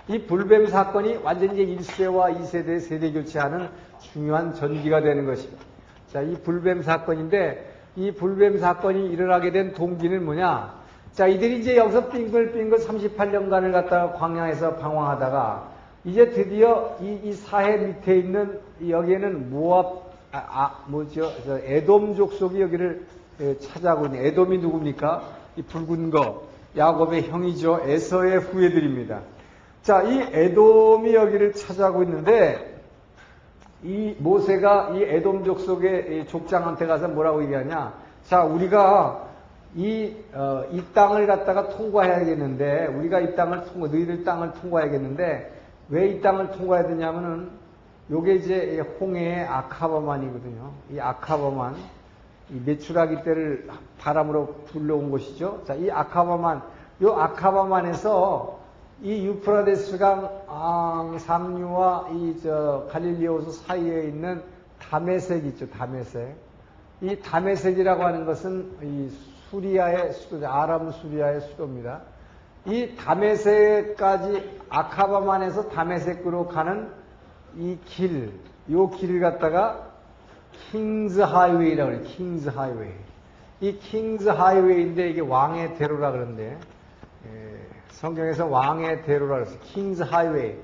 이 불뱀 사건이 완전히 이제 1세와 2세대 세대 교체하는 중요한 전기가 되는 것입니다. 자, 이 불뱀 사건인데 이 불뱀 사건이 일어나게 된 동기는 뭐냐? 자, 이들이 이제 여기서 빙글빙글 38년간을 갖다가 광야에서 방황하다가 이제 드디어 이, 이 사해 밑에 있는 여기에는 모압, 아, 아 뭐죠? 에돔 족속이 여기를 찾아오고 있는 에돔이 누굽니까? 이 붉은 거. 야곱의 형이죠. 에서의 후예들입니다. 자, 이 에돔이 여기를 찾아오고 있는데 이 모세가 이 에돔 족 속의 족장한테 가서 뭐라고 얘기하냐? 자, 우리가 이, 어, 이 땅을 갖다가 통과해야겠는데, 우리가 이 땅을 통과, 너희들 땅을 통과해야겠는데, 왜 이 땅을 통과해야 되냐면은, 요게 이제 홍해의 아카바만이거든요. 이 아카바만, 이 메추라기 때를 바람으로 불러온 곳이죠. 자, 이 아카바만, 요 아카바만에서 이 유프라데스강 아, 상류와 이 저 갈릴리오스 사이에 있는 다메색 있죠, 다메색. 이 다메색이라고 하는 것은 이 수리아의 수도, 아람 수리아의 수도입니다. 이 다메색까지 아카바만에서 다메색으로 가는 이 길, 요 길을 갖다가 King's Highway라고 그래요. King's Highway. 이 King's Highway인데 이게 왕의 대로라 그러는데 성경에서 왕의 대로라 그랬어요. King's Highway.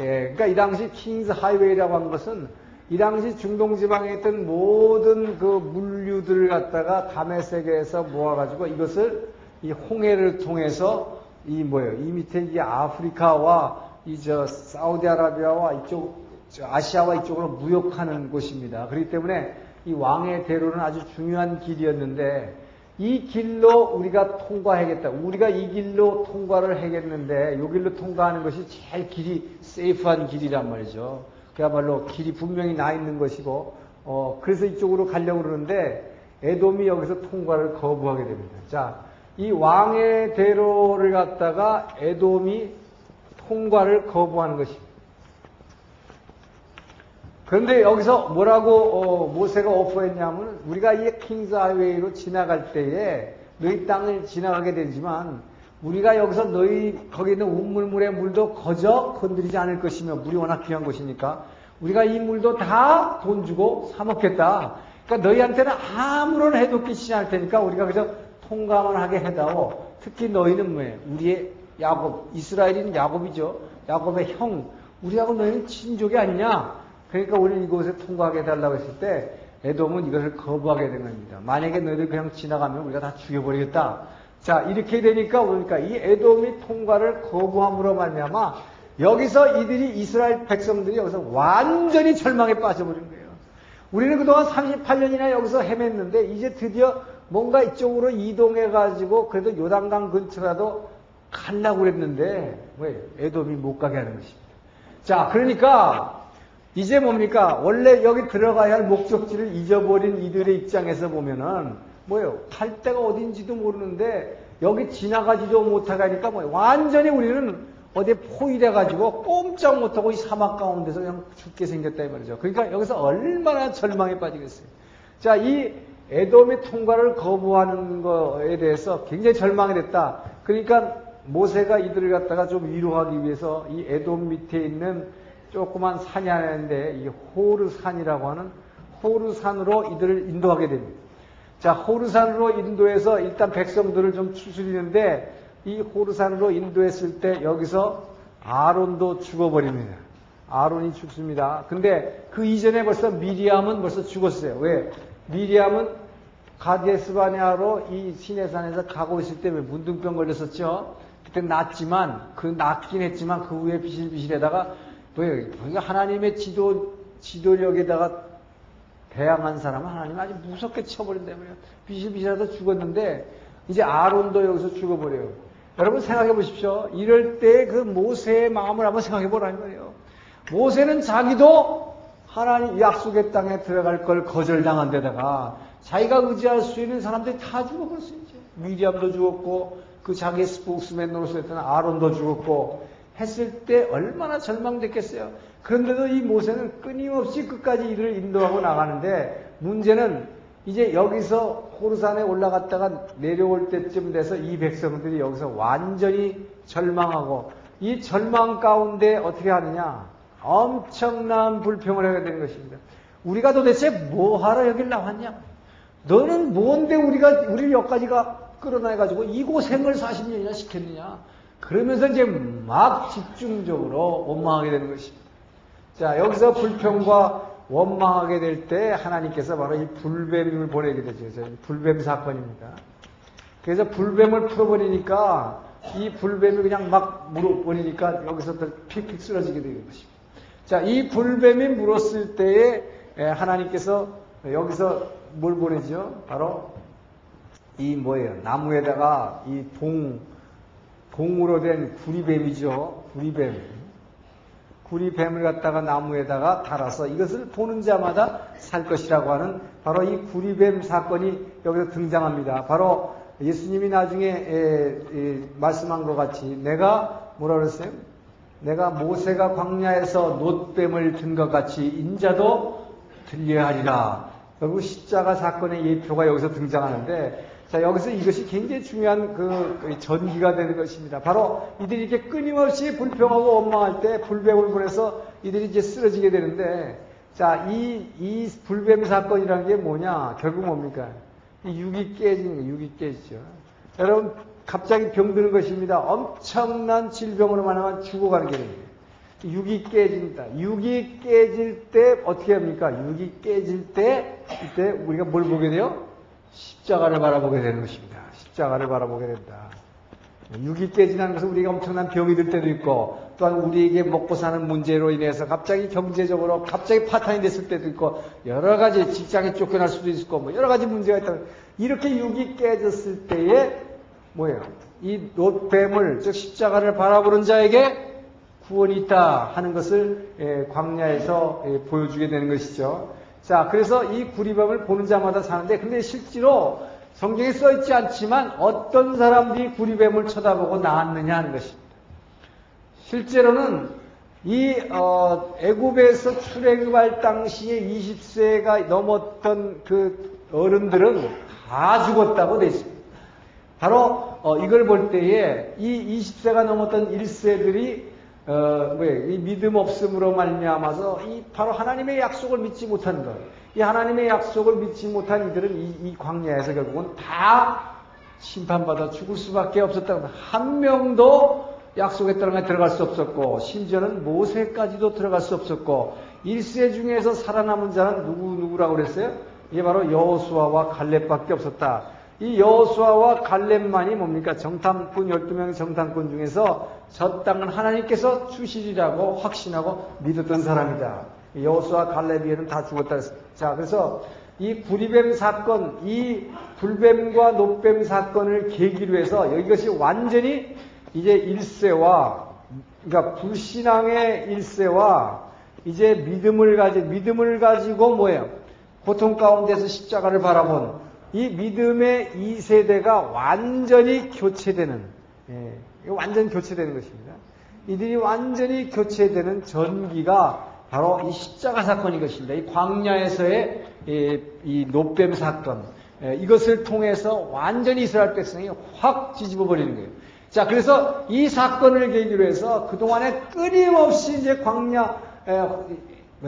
예, 그러니까 이 당시 King's Highway라고 한 것은 이 당시 중동 지방에 있던 모든 그 물류들을 갖다가 다메색에서 모아가지고 이것을 이 홍해를 통해서 이 뭐예요? 이 밑에 이게 아프리카와 이 저 사우디아라비아와 이쪽 아시아와 이쪽으로 무역하는 곳입니다. 그렇기 때문에 이 왕의 대로는 아주 중요한 길이었는데 이 길로 우리가 통과하겠다. 우리가 이 길로 통과를 하겠는데 이 길로 통과하는 것이 제일 길이 세이프한 길이란 말이죠. 그야말로 길이 분명히 나 있는 것이고 어, 그래서 이쪽으로 가려고 그러는데 에돔이 여기서 통과를 거부하게 됩니다. 자, 이 왕의 대로를 갖다가 에돔이 통과를 거부하는 것입니다. 그런데 여기서 뭐라고 어, 모세가 오퍼했냐면 우리가 이 킹스 하이웨이로 지나갈 때에 너희 땅을 지나가게 되지만 우리가 여기서 너희 거기 있는 우물물의 물도 거저 건드리지 않을 것이며 물이 워낙 귀한 곳이니까 우리가 이 물도 다 돈 주고 사 먹겠다. 그러니까 너희한테는 아무런 해도 끼치지 않을 테니까 우리가 그저 통감을 하게 해다오. 특히 너희는 뭐예요? 우리의 야곱, 이스라엘인 야곱이죠. 야곱의 형. 우리하고 너희는 친족이 아니냐? 그러니까 우리는 이곳에 통과하게 해달라고 했을 때 에돔은 이것을 거부하게 된 겁니다. 만약에 너희들 그냥 지나가면 우리가 다 죽여버리겠다. 자 이렇게 되니까 그러니까 이 에돔이 통과를 거부함으로 말미암아 여기서 이들이 이스라엘 백성들이 여기서 완전히 절망에 빠져버린 거예요. 우리는 그동안 38년이나 여기서 헤맸는데 이제 드디어 뭔가 이쪽으로 이동해 가지고 그래도 요단강 근처라도 갈라고 그랬는데 왜 에돔이 못 가게 하는 것입니다. 자 그러니까 이제 뭡니까? 원래 여기 들어가야 할 목적지를 잊어버린 이들의 입장에서 보면은 뭐예요? 갈 데가 어딘지도 모르는데 여기 지나가지도 못하게 하니까 뭐 완전히 우리는 어디에 포위돼가지고 꼼짝 못하고 이 사막 가운데서 그냥 죽게 생겼다 이 말이죠. 그러니까 여기서 얼마나 절망에 빠지겠어요. 자, 이 에돔의 통과를 거부하는 거에 대해서 굉장히 절망이 됐다. 그러니까 모세가 이들을 갖다가 좀 위로하기 위해서 이 에돔 밑에 있는 조그만 산이 하나 있는데 이 호르산이라고 하는 호르산으로 이들을 인도하게 됩니다. 자, 호르산으로 인도해서 일단 백성들을 좀 추스리는데 이 호르산으로 인도했을 때 여기서 아론도 죽어버립니다. 아론이 죽습니다. 근데 그 이전에 벌써 미리암은 벌써 죽었어요. 왜? 미리암은 가데스바냐로 이 시내산에서 가고 있을 때 왜 문둥병 걸렸었죠? 그때 낫지만 그 낫긴 했지만 그 후에 비실비실에다가 왜? 그러니까 하나님의 지도, 지도력에다가 대항한 사람은 하나님 아주 무섭게 쳐버린다 말이에요. 비실비실하다 죽었는데 이제 아론도 여기서 죽어버려요. 여러분 생각해 보십시오. 이럴 때 그 모세의 마음을 한번 생각해 보라는 거예요. 모세는 자기도 하나님 약속의 땅에 들어갈 걸 거절당한 데다가 자기가 의지할 수 있는 사람들이 다 죽어버렸어요. 이제. 미리암도 죽었고 그 자기 스포크스맨 노릇을 했던 아론도 죽었고 했을 때 얼마나 절망됐겠어요. 그런데도 이 모세는 끊임없이 끝까지 이를 인도하고 나가는데 문제는 이제 여기서 호르산에 올라갔다가 내려올 때쯤 돼서 이 백성들이 여기서 완전히 절망하고 이 절망 가운데 어떻게 하느냐? 엄청난 불평을 하게 되는 것입니다. 우리가 도대체 뭐 하러 여길 나왔냐? 너는 뭔데 우리가 우리를 여기까지가 끌어내가지고 이 고생을 40년이나 시켰느냐? 그러면서 이제 막 집중적으로 원망하게 되는 것입니다. 자, 여기서 불평과 원망하게 될 때 하나님께서 바로 이 불뱀을 보내게 되죠. 불뱀 사건입니다. 그래서 불뱀을 풀어버리니까 이 불뱀이 그냥 막 물어버리니까 여기서부터 픽픽 쓰러지게 되는 것입니다. 자, 이 불뱀이 물었을 때에 하나님께서 여기서 뭘 보내죠? 바로 이 뭐예요? 나무에다가 이 봉, 봉으로 된 구리뱀이죠. 구리뱀. 구리뱀을 갖다가 나무에다가 달아서 이것을 보는 자마다 살 것이라고 하는 바로 이 구리뱀 사건이 여기서 등장합니다. 바로 예수님이 나중에 에, 에, 말씀한 것 같이 내가 뭐라 그랬어요? 내가 모세가 광야에서 놋뱀을 든 것 같이 인자도 들려야 하리라. 결국 십자가 사건의 예표가 여기서 등장하는데 자, 여기서 이것이 굉장히 중요한 그 전기가 되는 것입니다. 바로 이들이 이렇게 끊임없이 불평하고 원망할 때 불뱀을 보내서 이들이 이제 쓰러지게 되는데, 자, 이, 이 불뱀 사건이라는 게 뭐냐? 결국 뭡니까? 이 육이 깨지는 거, 육이 깨지죠. 여러분, 갑자기 병드는 것입니다. 엄청난 질병으로 만하면 죽어가는 게 됩니다. 육이 깨진다. 육이 깨질 때 어떻게 합니까? 육이 깨질 때, 이때 우리가 뭘 보게 돼요? 십자가를 바라보게 되는 것입니다. 십자가를 바라보게 된다. 육이 깨지는 것은 우리가 엄청난 병이 들 때도 있고 또한 우리에게 먹고 사는 문제로 인해서 갑자기 경제적으로 갑자기 파탄이 됐을 때도 있고 여러 가지 직장에 쫓겨날 수도 있고 뭐 여러 가지 문제가 있다. 이렇게 육이 깨졌을 때에 뭐예요? 이 놋뱀을 즉 십자가를 바라보는 자에게 구원이 있다 하는 것을 광야에서 보여주게 되는 것이죠. 자, 그래서 이 구리뱀을 보는 자마다 사는데, 근데 실제로 성경에 써 있지 않지만 어떤 사람들이 구리뱀을 쳐다보고 나왔느냐 하는 것입니다. 실제로는 이 어, 애굽에서 출애굽할 당시에 20세가 넘었던 그 어른들은 다 죽었다고 돼 있습니다. 바로 어, 이걸 볼 때에 이 20세가 넘었던 1세들이 어, 뭐이 믿음 없음으로 말미암아서 이 바로 하나님의 약속을 믿지 못한 것, 이 하나님의 약속을 믿지 못한 이들은 이, 이 광야에서 결국은 다 심판받아 죽을 수밖에 없었다고 한 명도 약속의 땅에 들어갈 수 없었고 심지어는 모세까지도 들어갈 수 없었고 일세 중에서 살아남은 자는 누구 누구라고 그랬어요? 이게 바로 여호수아와 갈렙밖에 없었다. 이 여호수아와 갈렙만이 뭡니까? 정탐꾼 12명 정탐꾼 중에서 저 땅은 하나님께서 주시리라고 확신하고 믿었던 사람이다. 여호수아 갈렙이에는 다 죽었다. 자, 그래서 이 구리뱀 사건, 이 불뱀과 노뱀 사건을 계기로 해서 이것이 완전히 이제 일세와 그러니까 불신앙의 일세와 이제 믿음을 가지 믿음을 가지고 뭐예요? 고통 가운데서 십자가를 바라본 이 믿음의 이 세대가 완전히 교체되는, 예, 완전 교체되는 것입니다. 이들이 완전히 교체되는 전기가 바로 이 십자가 사건인 것입니다. 이 광야에서의 이, 이 노뱀 사건, 예, 이것을 통해서 완전히 이스라엘 백성이 확 뒤집어 버리는 거예요. 자, 그래서 이 사건을 계기로 해서 그동안에 끊임없이 이제 광야, 예, 뭐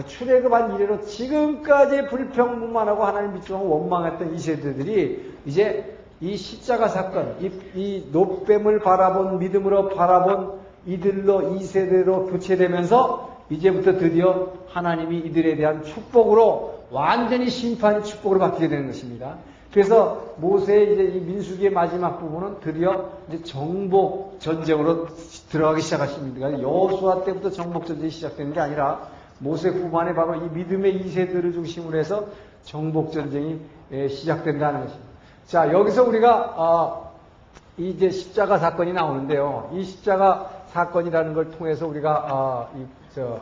출애굽한 이래로 지금까지 불평문만하고 하나님 믿지만 원망했던 이 세대들이 이제 이 십자가 사건, 이, 이 노뱀을 바라본 믿음으로 바라본 이들로 이 세대로 교체되면서 이제부터 드디어 하나님이 이들에 대한 축복으로 완전히 심판 축복으로 바뀌게 되는 것입니다. 그래서 모세의 이제 이 민수기의 마지막 부분은 드디어 이제 정복 전쟁으로 들어가기 시작하십니다. 여호수아 때부터 정복 전쟁이 시작되는 게 아니라 모세 후반에 바로 이 믿음의 이세들을 중심으로 해서 정복 전쟁이 시작된다는 것입니다. 자 여기서 우리가 어, 이제 십자가 사건이 나오는데요. 이 십자가 사건이라는 걸 통해서 우리가 어, 이, 저,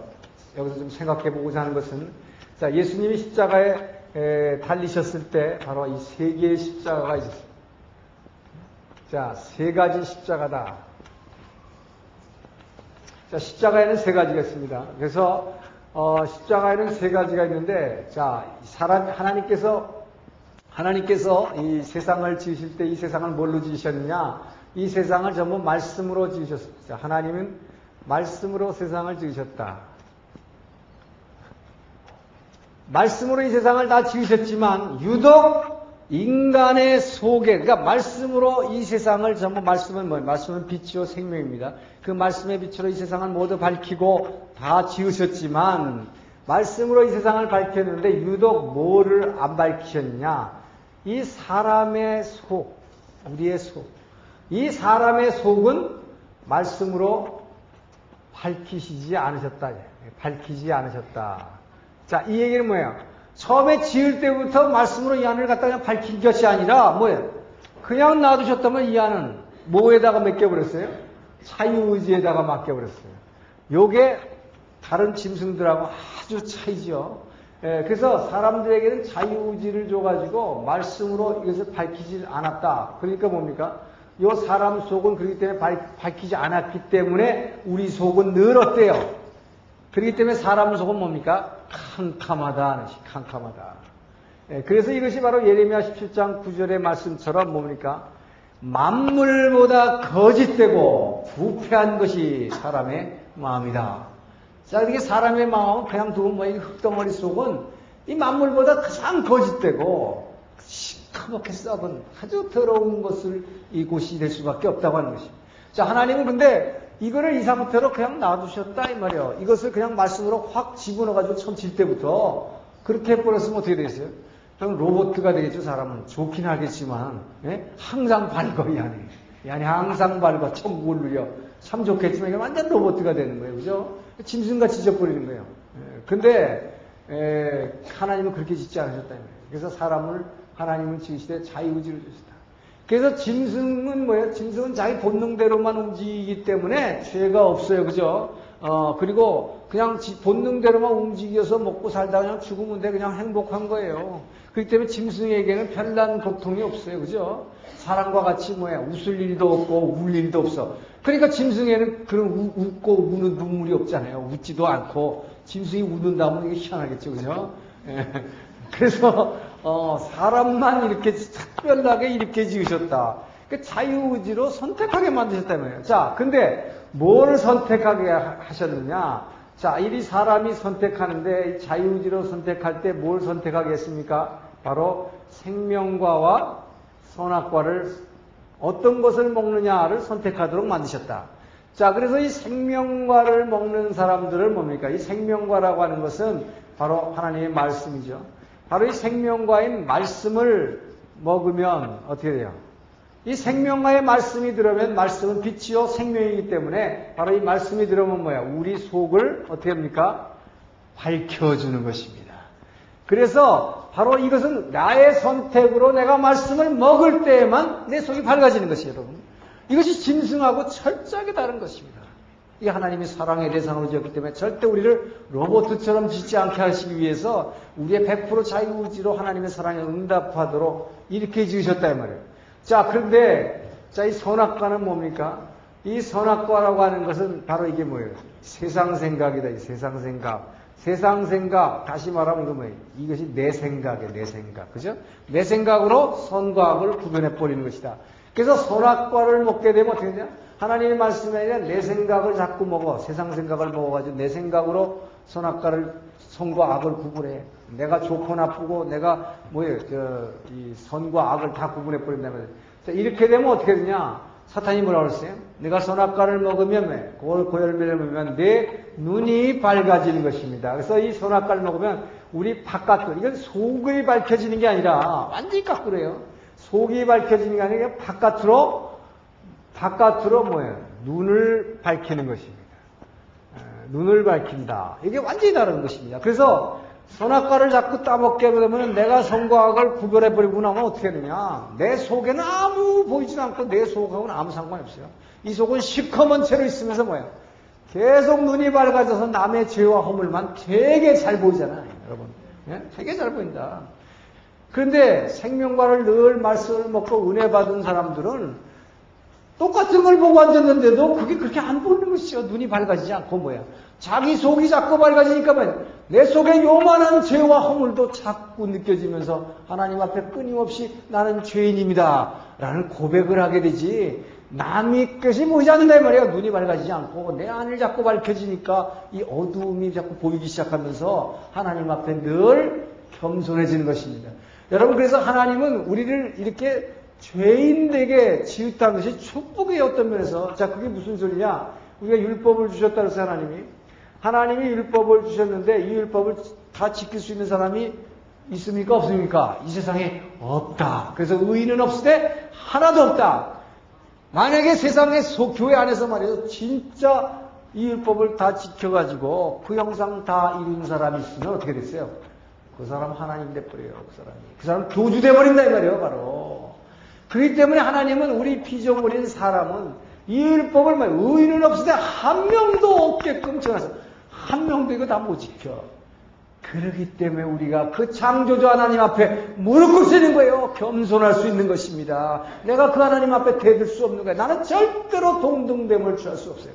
여기서 좀 생각해 보고자 하는 것은 자, 예수님이 십자가에 에, 달리셨을 때 바로 이 세 개의 십자가가 있었습니다. 자, 세 가지 십자가다. 자, 십자가에는 세 가지가 있습니다. 그래서 어, 십자가에는 세 가지가 있는데, 자, 사람 하나님께서 하나님께서 이 세상을 지으실 때 이 세상을 뭘로 지으셨느냐? 이 세상을 전부 말씀으로 지으셨습니다. 하나님은 말씀으로 세상을 지으셨다. 말씀으로 이 세상을 다 지으셨지만 유독 인간의 속에 그러니까 말씀으로 이 세상을 전부 말씀은 뭐예요? 말씀은 빛이요 생명입니다. 그 말씀의 빛으로 이 세상을 모두 밝히고 다 지으셨지만 말씀으로 이 세상을 밝혔는데 유독 뭐를 안 밝히셨냐? 이 사람의 속, 우리의 속. 이 사람의 속은 말씀으로 밝히시지 않으셨다. 밝히지 않으셨다. 자, 이 얘기는 뭐예요? 처음에 지을 때부터 말씀으로 이 안을 갖다 그냥 밝힌 것이 아니라 뭐예요? 그냥 놔두셨다면 이 안은 뭐에다가 맡겨버렸어요? 자유의지에다가 맡겨버렸어요. 요게 다른 짐승들하고 아주 차이죠. 예, 그래서 사람들에게는 자유의지를 줘가지고 말씀으로 이것을 밝히지 않았다. 그러니까 뭡니까? 요 사람 속은 그렇기 때문에 밝히지 않았기 때문에 우리 속은 늘 어때요? 그렇기 때문에 사람 속은 뭡니까? 캄캄하다. 캄캄하다. 예, 그래서 이것이 바로 예레미야 17장 9절의 말씀처럼 뭡니까? 만물보다 거짓되고 부패한 것이 사람의 마음이다. 자, 이게 사람의 마음은 그냥 두고 뭐, 이 흙덩어리 속은 이 만물보다 가장 거짓되고 시커멓게 썩은 아주 더러운 것을 이곳이 될 수밖에 없다고 하는 것입니다. 자, 하나님은 근데 이거를 이 상태로 그냥 놔두셨다 이 말이에요. 이것을 그냥 말씀으로 확 집어넣어가지고 처음 질 때부터 그렇게 해버렸으면 어떻게 되겠어요? 그럼 로봇가 되겠죠, 사람은. 좋긴 하겠지만, 예? 항상 밝어, 이 안에. 이 안에 항상 밝어, 천국을 누려. 참 좋겠지만, 이게 완전 로봇가 되는 거예요, 그죠? 짐승같이 져버리는 거예요. 예. 근데, 에, 하나님은 그렇게 짓지 않으셨다, 이 말이에요. 그래서 사람을, 하나님은 지으시되 자유의지를 주셨다. 그래서 짐승은 뭐예요? 짐승은 자기 본능대로만 움직이기 때문에 죄가 없어요. 그죠? 어, 그리고 그냥 본능대로만 움직여서 먹고 살다 그냥 죽으면 돼. 그냥 행복한 거예요. 그렇기 때문에 짐승에게는 별난 고통이 없어요. 그죠? 사람과 같이 뭐야? 웃을 일도 없고 울 일도 없어. 그러니까 짐승에는 그런 우, 웃고 우는 눈물이 없잖아요. 웃지도 않고 짐승이 우는다면 이게 희한하겠죠. 그죠? 예. 그래서 어, 사람만 이렇게 특별하게 이렇게 지으셨다. 그 자유의지로 선택하게 만드셨다며요. 자, 근데 뭘 선택하게 하셨느냐? 자, 이 사람이 선택하는데 자유의지로 선택할 때 뭘 선택하겠습니까? 바로 생명과와 선악과를 어떤 것을 먹느냐를 선택하도록 만드셨다. 자, 그래서 이 생명과를 먹는 사람들을 뭡니까? 이 생명과라고 하는 것은 바로 하나님의 말씀이죠. 바로 이 생명과인 말씀을 먹으면 어떻게 돼요? 이 생명과의 말씀이 들어오면 말씀은 빛이요 생명이기 때문에 바로 이 말씀이 들어오면 뭐야? 우리 속을 어떻게 합니까? 밝혀주는 것입니다. 그래서 바로 이것은 나의 선택으로 내가 말씀을 먹을 때에만 내 속이 밝아지는 것이에요, 여러분. 이것이 짐승하고 철저하게 다른 것입니다. 이 하나님이 사랑의 대상으로 지었기 때문에 절대 우리를 로봇처럼 짓지 않게 하시기 위해서 우리의 100% 자유의지로 하나님의 사랑에 응답하도록 이렇게 지으셨다 이 말이에요. 자, 그런데 자, 이 선악과는 뭡니까? 이 선악과라고 하는 것은 바로 이게 뭐예요? 세상 생각이다. 이 세상 생각. 세상 생각, 다시 말하면 이거 뭐예요? 이것이 내 생각이에요, 내 생각. 그죠? 내 생각으로 선과 악을 구분해버리는 것이다. 그래서 선악과를 먹게 되면 어떻게 되냐? 하나님의 말씀에 아니라 내 생각을 자꾸 먹어. 세상 생각을 먹어가지고 내 생각으로 선악과를, 선과 악을 구분해. 내가 좋고 나쁘고 내가 뭐예요? 저, 이 선과 악을 다 구분해버린다면. 자, 이렇게 되면 어떻게 되냐? 사탄이 뭐라고 그랬어요? 내가 선악과를 먹으면, 그걸 고열매를 먹으면 내 눈이 밝아지는 것입니다. 그래서 이 선악과를 먹으면 우리 바깥으로, 이건 속이 밝혀지는 게 아니라 완전히 거꾸로예요. 속이 밝혀지는 게 아니라 바깥으로 바깥으로 뭐예요? 눈을 밝히는 것입니다. 눈을 밝힌다. 이게 완전히 다른 것입니다. 그래서 선악과를 자꾸 따먹게 되면 내가 선과악을 구별해버리고 나면 어떻게 되냐. 내 속에는 아무 보이지 않고 내 속하고는 아무 상관이 없어요. 이 속은 시커먼 채로 있으면서 뭐예요? 계속 눈이 밝아져서 남의 죄와 허물만 되게 잘 보이잖아요. 여러분. 예? 되게 잘 보인다. 그런데 생명과를 늘 말씀을 먹고 은혜 받은 사람들은 똑같은 걸 보고 앉았는데도 그게 그렇게 안 보이는 것이죠. 눈이 밝아지지 않고 뭐야. 자기 속이 자꾸 밝아지니까 내 속에 요만한 죄와 허물도 자꾸 느껴지면서 하나님 앞에 끊임없이 나는 죄인입니다. 라는 고백을 하게 되지. 남이 것이 보이지 않는다 말이야. 눈이 밝아지지 않고 내 안을 자꾸 밝혀지니까 이 어두움이 자꾸 보이기 시작하면서 하나님 앞에 늘 겸손해지는 것입니다. 여러분 그래서 하나님은 우리를 이렇게 죄인되게 지읒한 것이 축복의 어떤 면에서 자 그게 무슨 소리냐? 우리가 율법을 주셨다 그래서 하나님이 하나님이 율법을 주셨는데 이 율법을 다 지킬 수 있는 사람이 있습니까 없습니까? 이 세상에 없다. 그래서 의인은 때 하나도 없다. 만약에 세상에 속 교회 안에서 말이죠 진짜 이 율법을 다 지켜가지고 그 형상 다 이룬 사람이 있으면 어떻게 됐어요? 그 사람 하나님 돼버려요. 그 사람이. 그 사람 교주 돼버린다 이 말이에요. 바로. 그렇기 때문에 하나님은 우리 피조물인 사람은 이 율법을 말 의인은 때한 명도 없게끔 정하서 한 명도 이거 다 못 지켜. 그러기 때문에 우리가 그 창조주 하나님 앞에 무릎 꿇는 거예요. 겸손할 수 있는 것입니다. 내가 그 하나님 앞에 대들 수 없는 거예요. 나는 절대로 동등됨을 취할 수 없어요.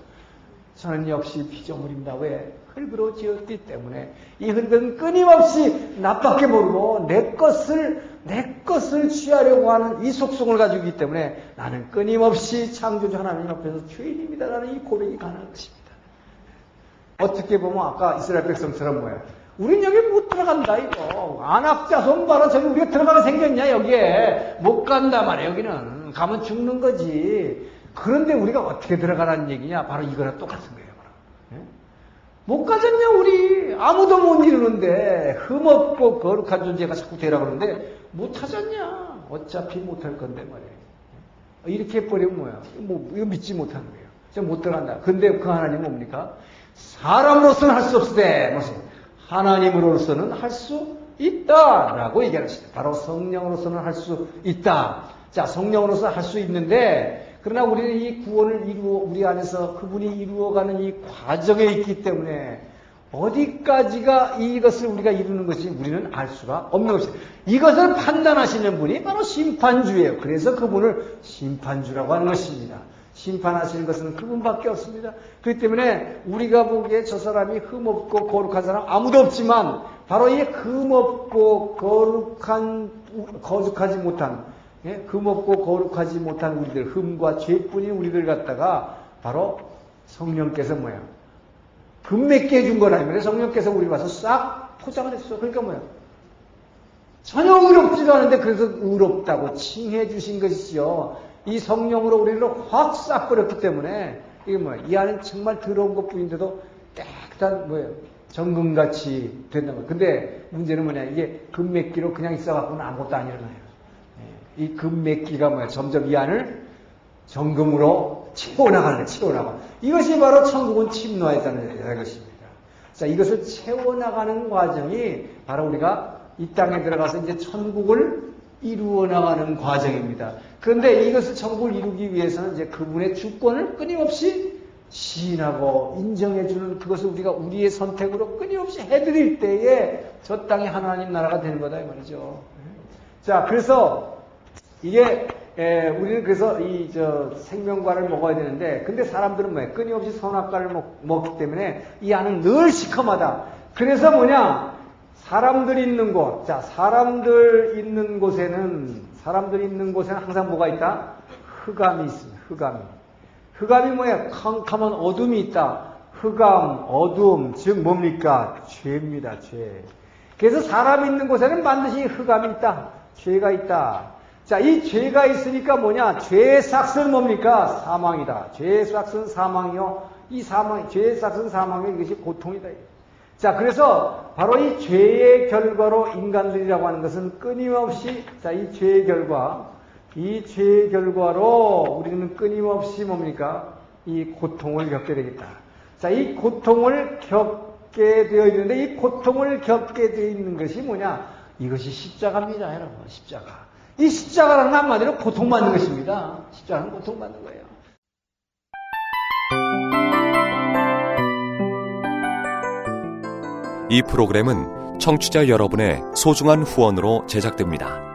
저는 역시 피조물입니다. 왜? 흙으로 지었기 때문에 이 흙은 끊임없이 나밖에 모르고 내 것을 내 것을 취하려고 하는 이 속성을 가지고 있기 때문에 나는 끊임없이 창조주 하나님 앞에서 죄인입니다라는 이 고백이 가능한 것입니다. 어떻게 보면 아까 이스라엘 백성처럼 뭐야? 우린 여기 못 들어간다 이거 안악자손 봐라 저기 우리가 들어가게 생겼냐 여기에 못 간다 말이야 여기는 가면 죽는 거지 그런데 우리가 어떻게 들어가라는 얘기냐 바로 이거랑 똑같은 거예요 바로. 예? 못 가졌냐 우리. 아무도 못 이루는데. 흠없고 거룩한 존재가 자꾸 되라 그러는데 못 하졌냐. 어차피 못 할 건데 말이야. 이렇게 해버리면 뭐야? 뭐 이거 믿지 못하는 거예요. 못 들어간다. 근데 그 하나님 뭡니까? 사람으로서는 할수때 무슨 하나님으로서는 할 수 있다라고 얘기하는 것입니다. 바로 성령으로서는 할 수 있다. 자, 성령으로서 할 수 있는데 그러나 우리는 이 구원을 이루어 우리 안에서 그분이 이루어가는 이 과정에 있기 때문에 어디까지가 이것을 우리가 이루는 것이 우리는 알 수가 없는 것입니다. 이것을 판단하시는 분이 바로 심판주예요. 그래서 그분을 심판주라고 하는 것입니다. 심판하시는 것은 그분밖에 없습니다. 그렇기 때문에 우리가 보기에 저 사람이 흠없고 거룩한 사람 아무도 없지만 바로 이 흠없고 거룩한 거룩하지 못한 예? 흠없고 거룩하지 못한 우리들 흠과 죄뿐인 우리들 갖다가 바로 성령께서 뭐야 금맥게 해준 거라 면 성령께서 우리 와서 싹 포장을 했어. 그러니까 뭐야 전혀 의롭지도 않은데 그래서 의롭다고 칭해 주신 것이죠. 이 성령으로 우리를 확 싹 버렸기 때문에 이게 뭐야? 이 안은 정말 더러운 것 뿐인데도 깨끗한 뭐예요? 정금같이 된다는 거예요. 근데 문제는 뭐냐? 이게 금맥기로 그냥 있어갖고는 아무것도 안 일어나요. 예. 이 금맥기가 뭐야? 점점 이 안을 정금으로 채워나가는 채워나가. 이것이 바로 천국은 침노했다는 것입니다. 자, 이것을 채워나가는 과정이 바로 우리가 이 땅에 들어가서 이제 천국을 이루어 나가는 과정입니다. 그런데 이것을 천국을 이루기 위해서는 이제 그분의 주권을 끊임없이 시인하고 인정해주는 그것을 우리가 우리의 선택으로 끊임없이 해드릴 때에 저 땅이 하나님 나라가 되는 거다 이 말이죠. 자, 그래서 이게 에, 우리는 그래서 이 저 생명과를 먹어야 되는데 근데 사람들은 뭐야 끊임없이 선악과를 먹, 먹기 때문에 이 안은 늘 시커마다. 그래서 뭐냐 사람들 있는 곳, 자, 사람들 있는 곳에는, 사람들 있는 곳에는 항상 뭐가 있다? 흑암이 있습니다. 흑암이. 흑암이 뭐야? 캄캄한 어둠이 있다. 흑암, 어둠, 즉 뭡니까? 죄입니다, 죄. 그래서 사람 있는 곳에는 반드시 흑암이 있다. 죄가 있다. 자, 이 죄가 있으니까 뭐냐? 죄의 싹은 뭡니까? 사망이다. 죄의 싹은 사망이요. 이 사망, 죄의 싹은 사망이요. 이것이 고통이다. 자, 그래서 바로 이 죄의 결과로 인간들이라고 하는 것은 끊임없이, 자, 이 죄의 결과, 이 죄의 결과로 우리는 끊임없이 뭡니까? 이 고통을 겪게 되겠다. 자, 이 고통을 겪게 되어 있는데 이 고통을 겪게 되어 있는 것이 뭐냐? 이것이 십자가입니다, 여러분. 십자가. 이 십자가라는 한마디로 고통받는 것입니다. 십자가는 고통받는 거예요. 이 프로그램은 청취자 여러분의 소중한 후원으로 제작됩니다.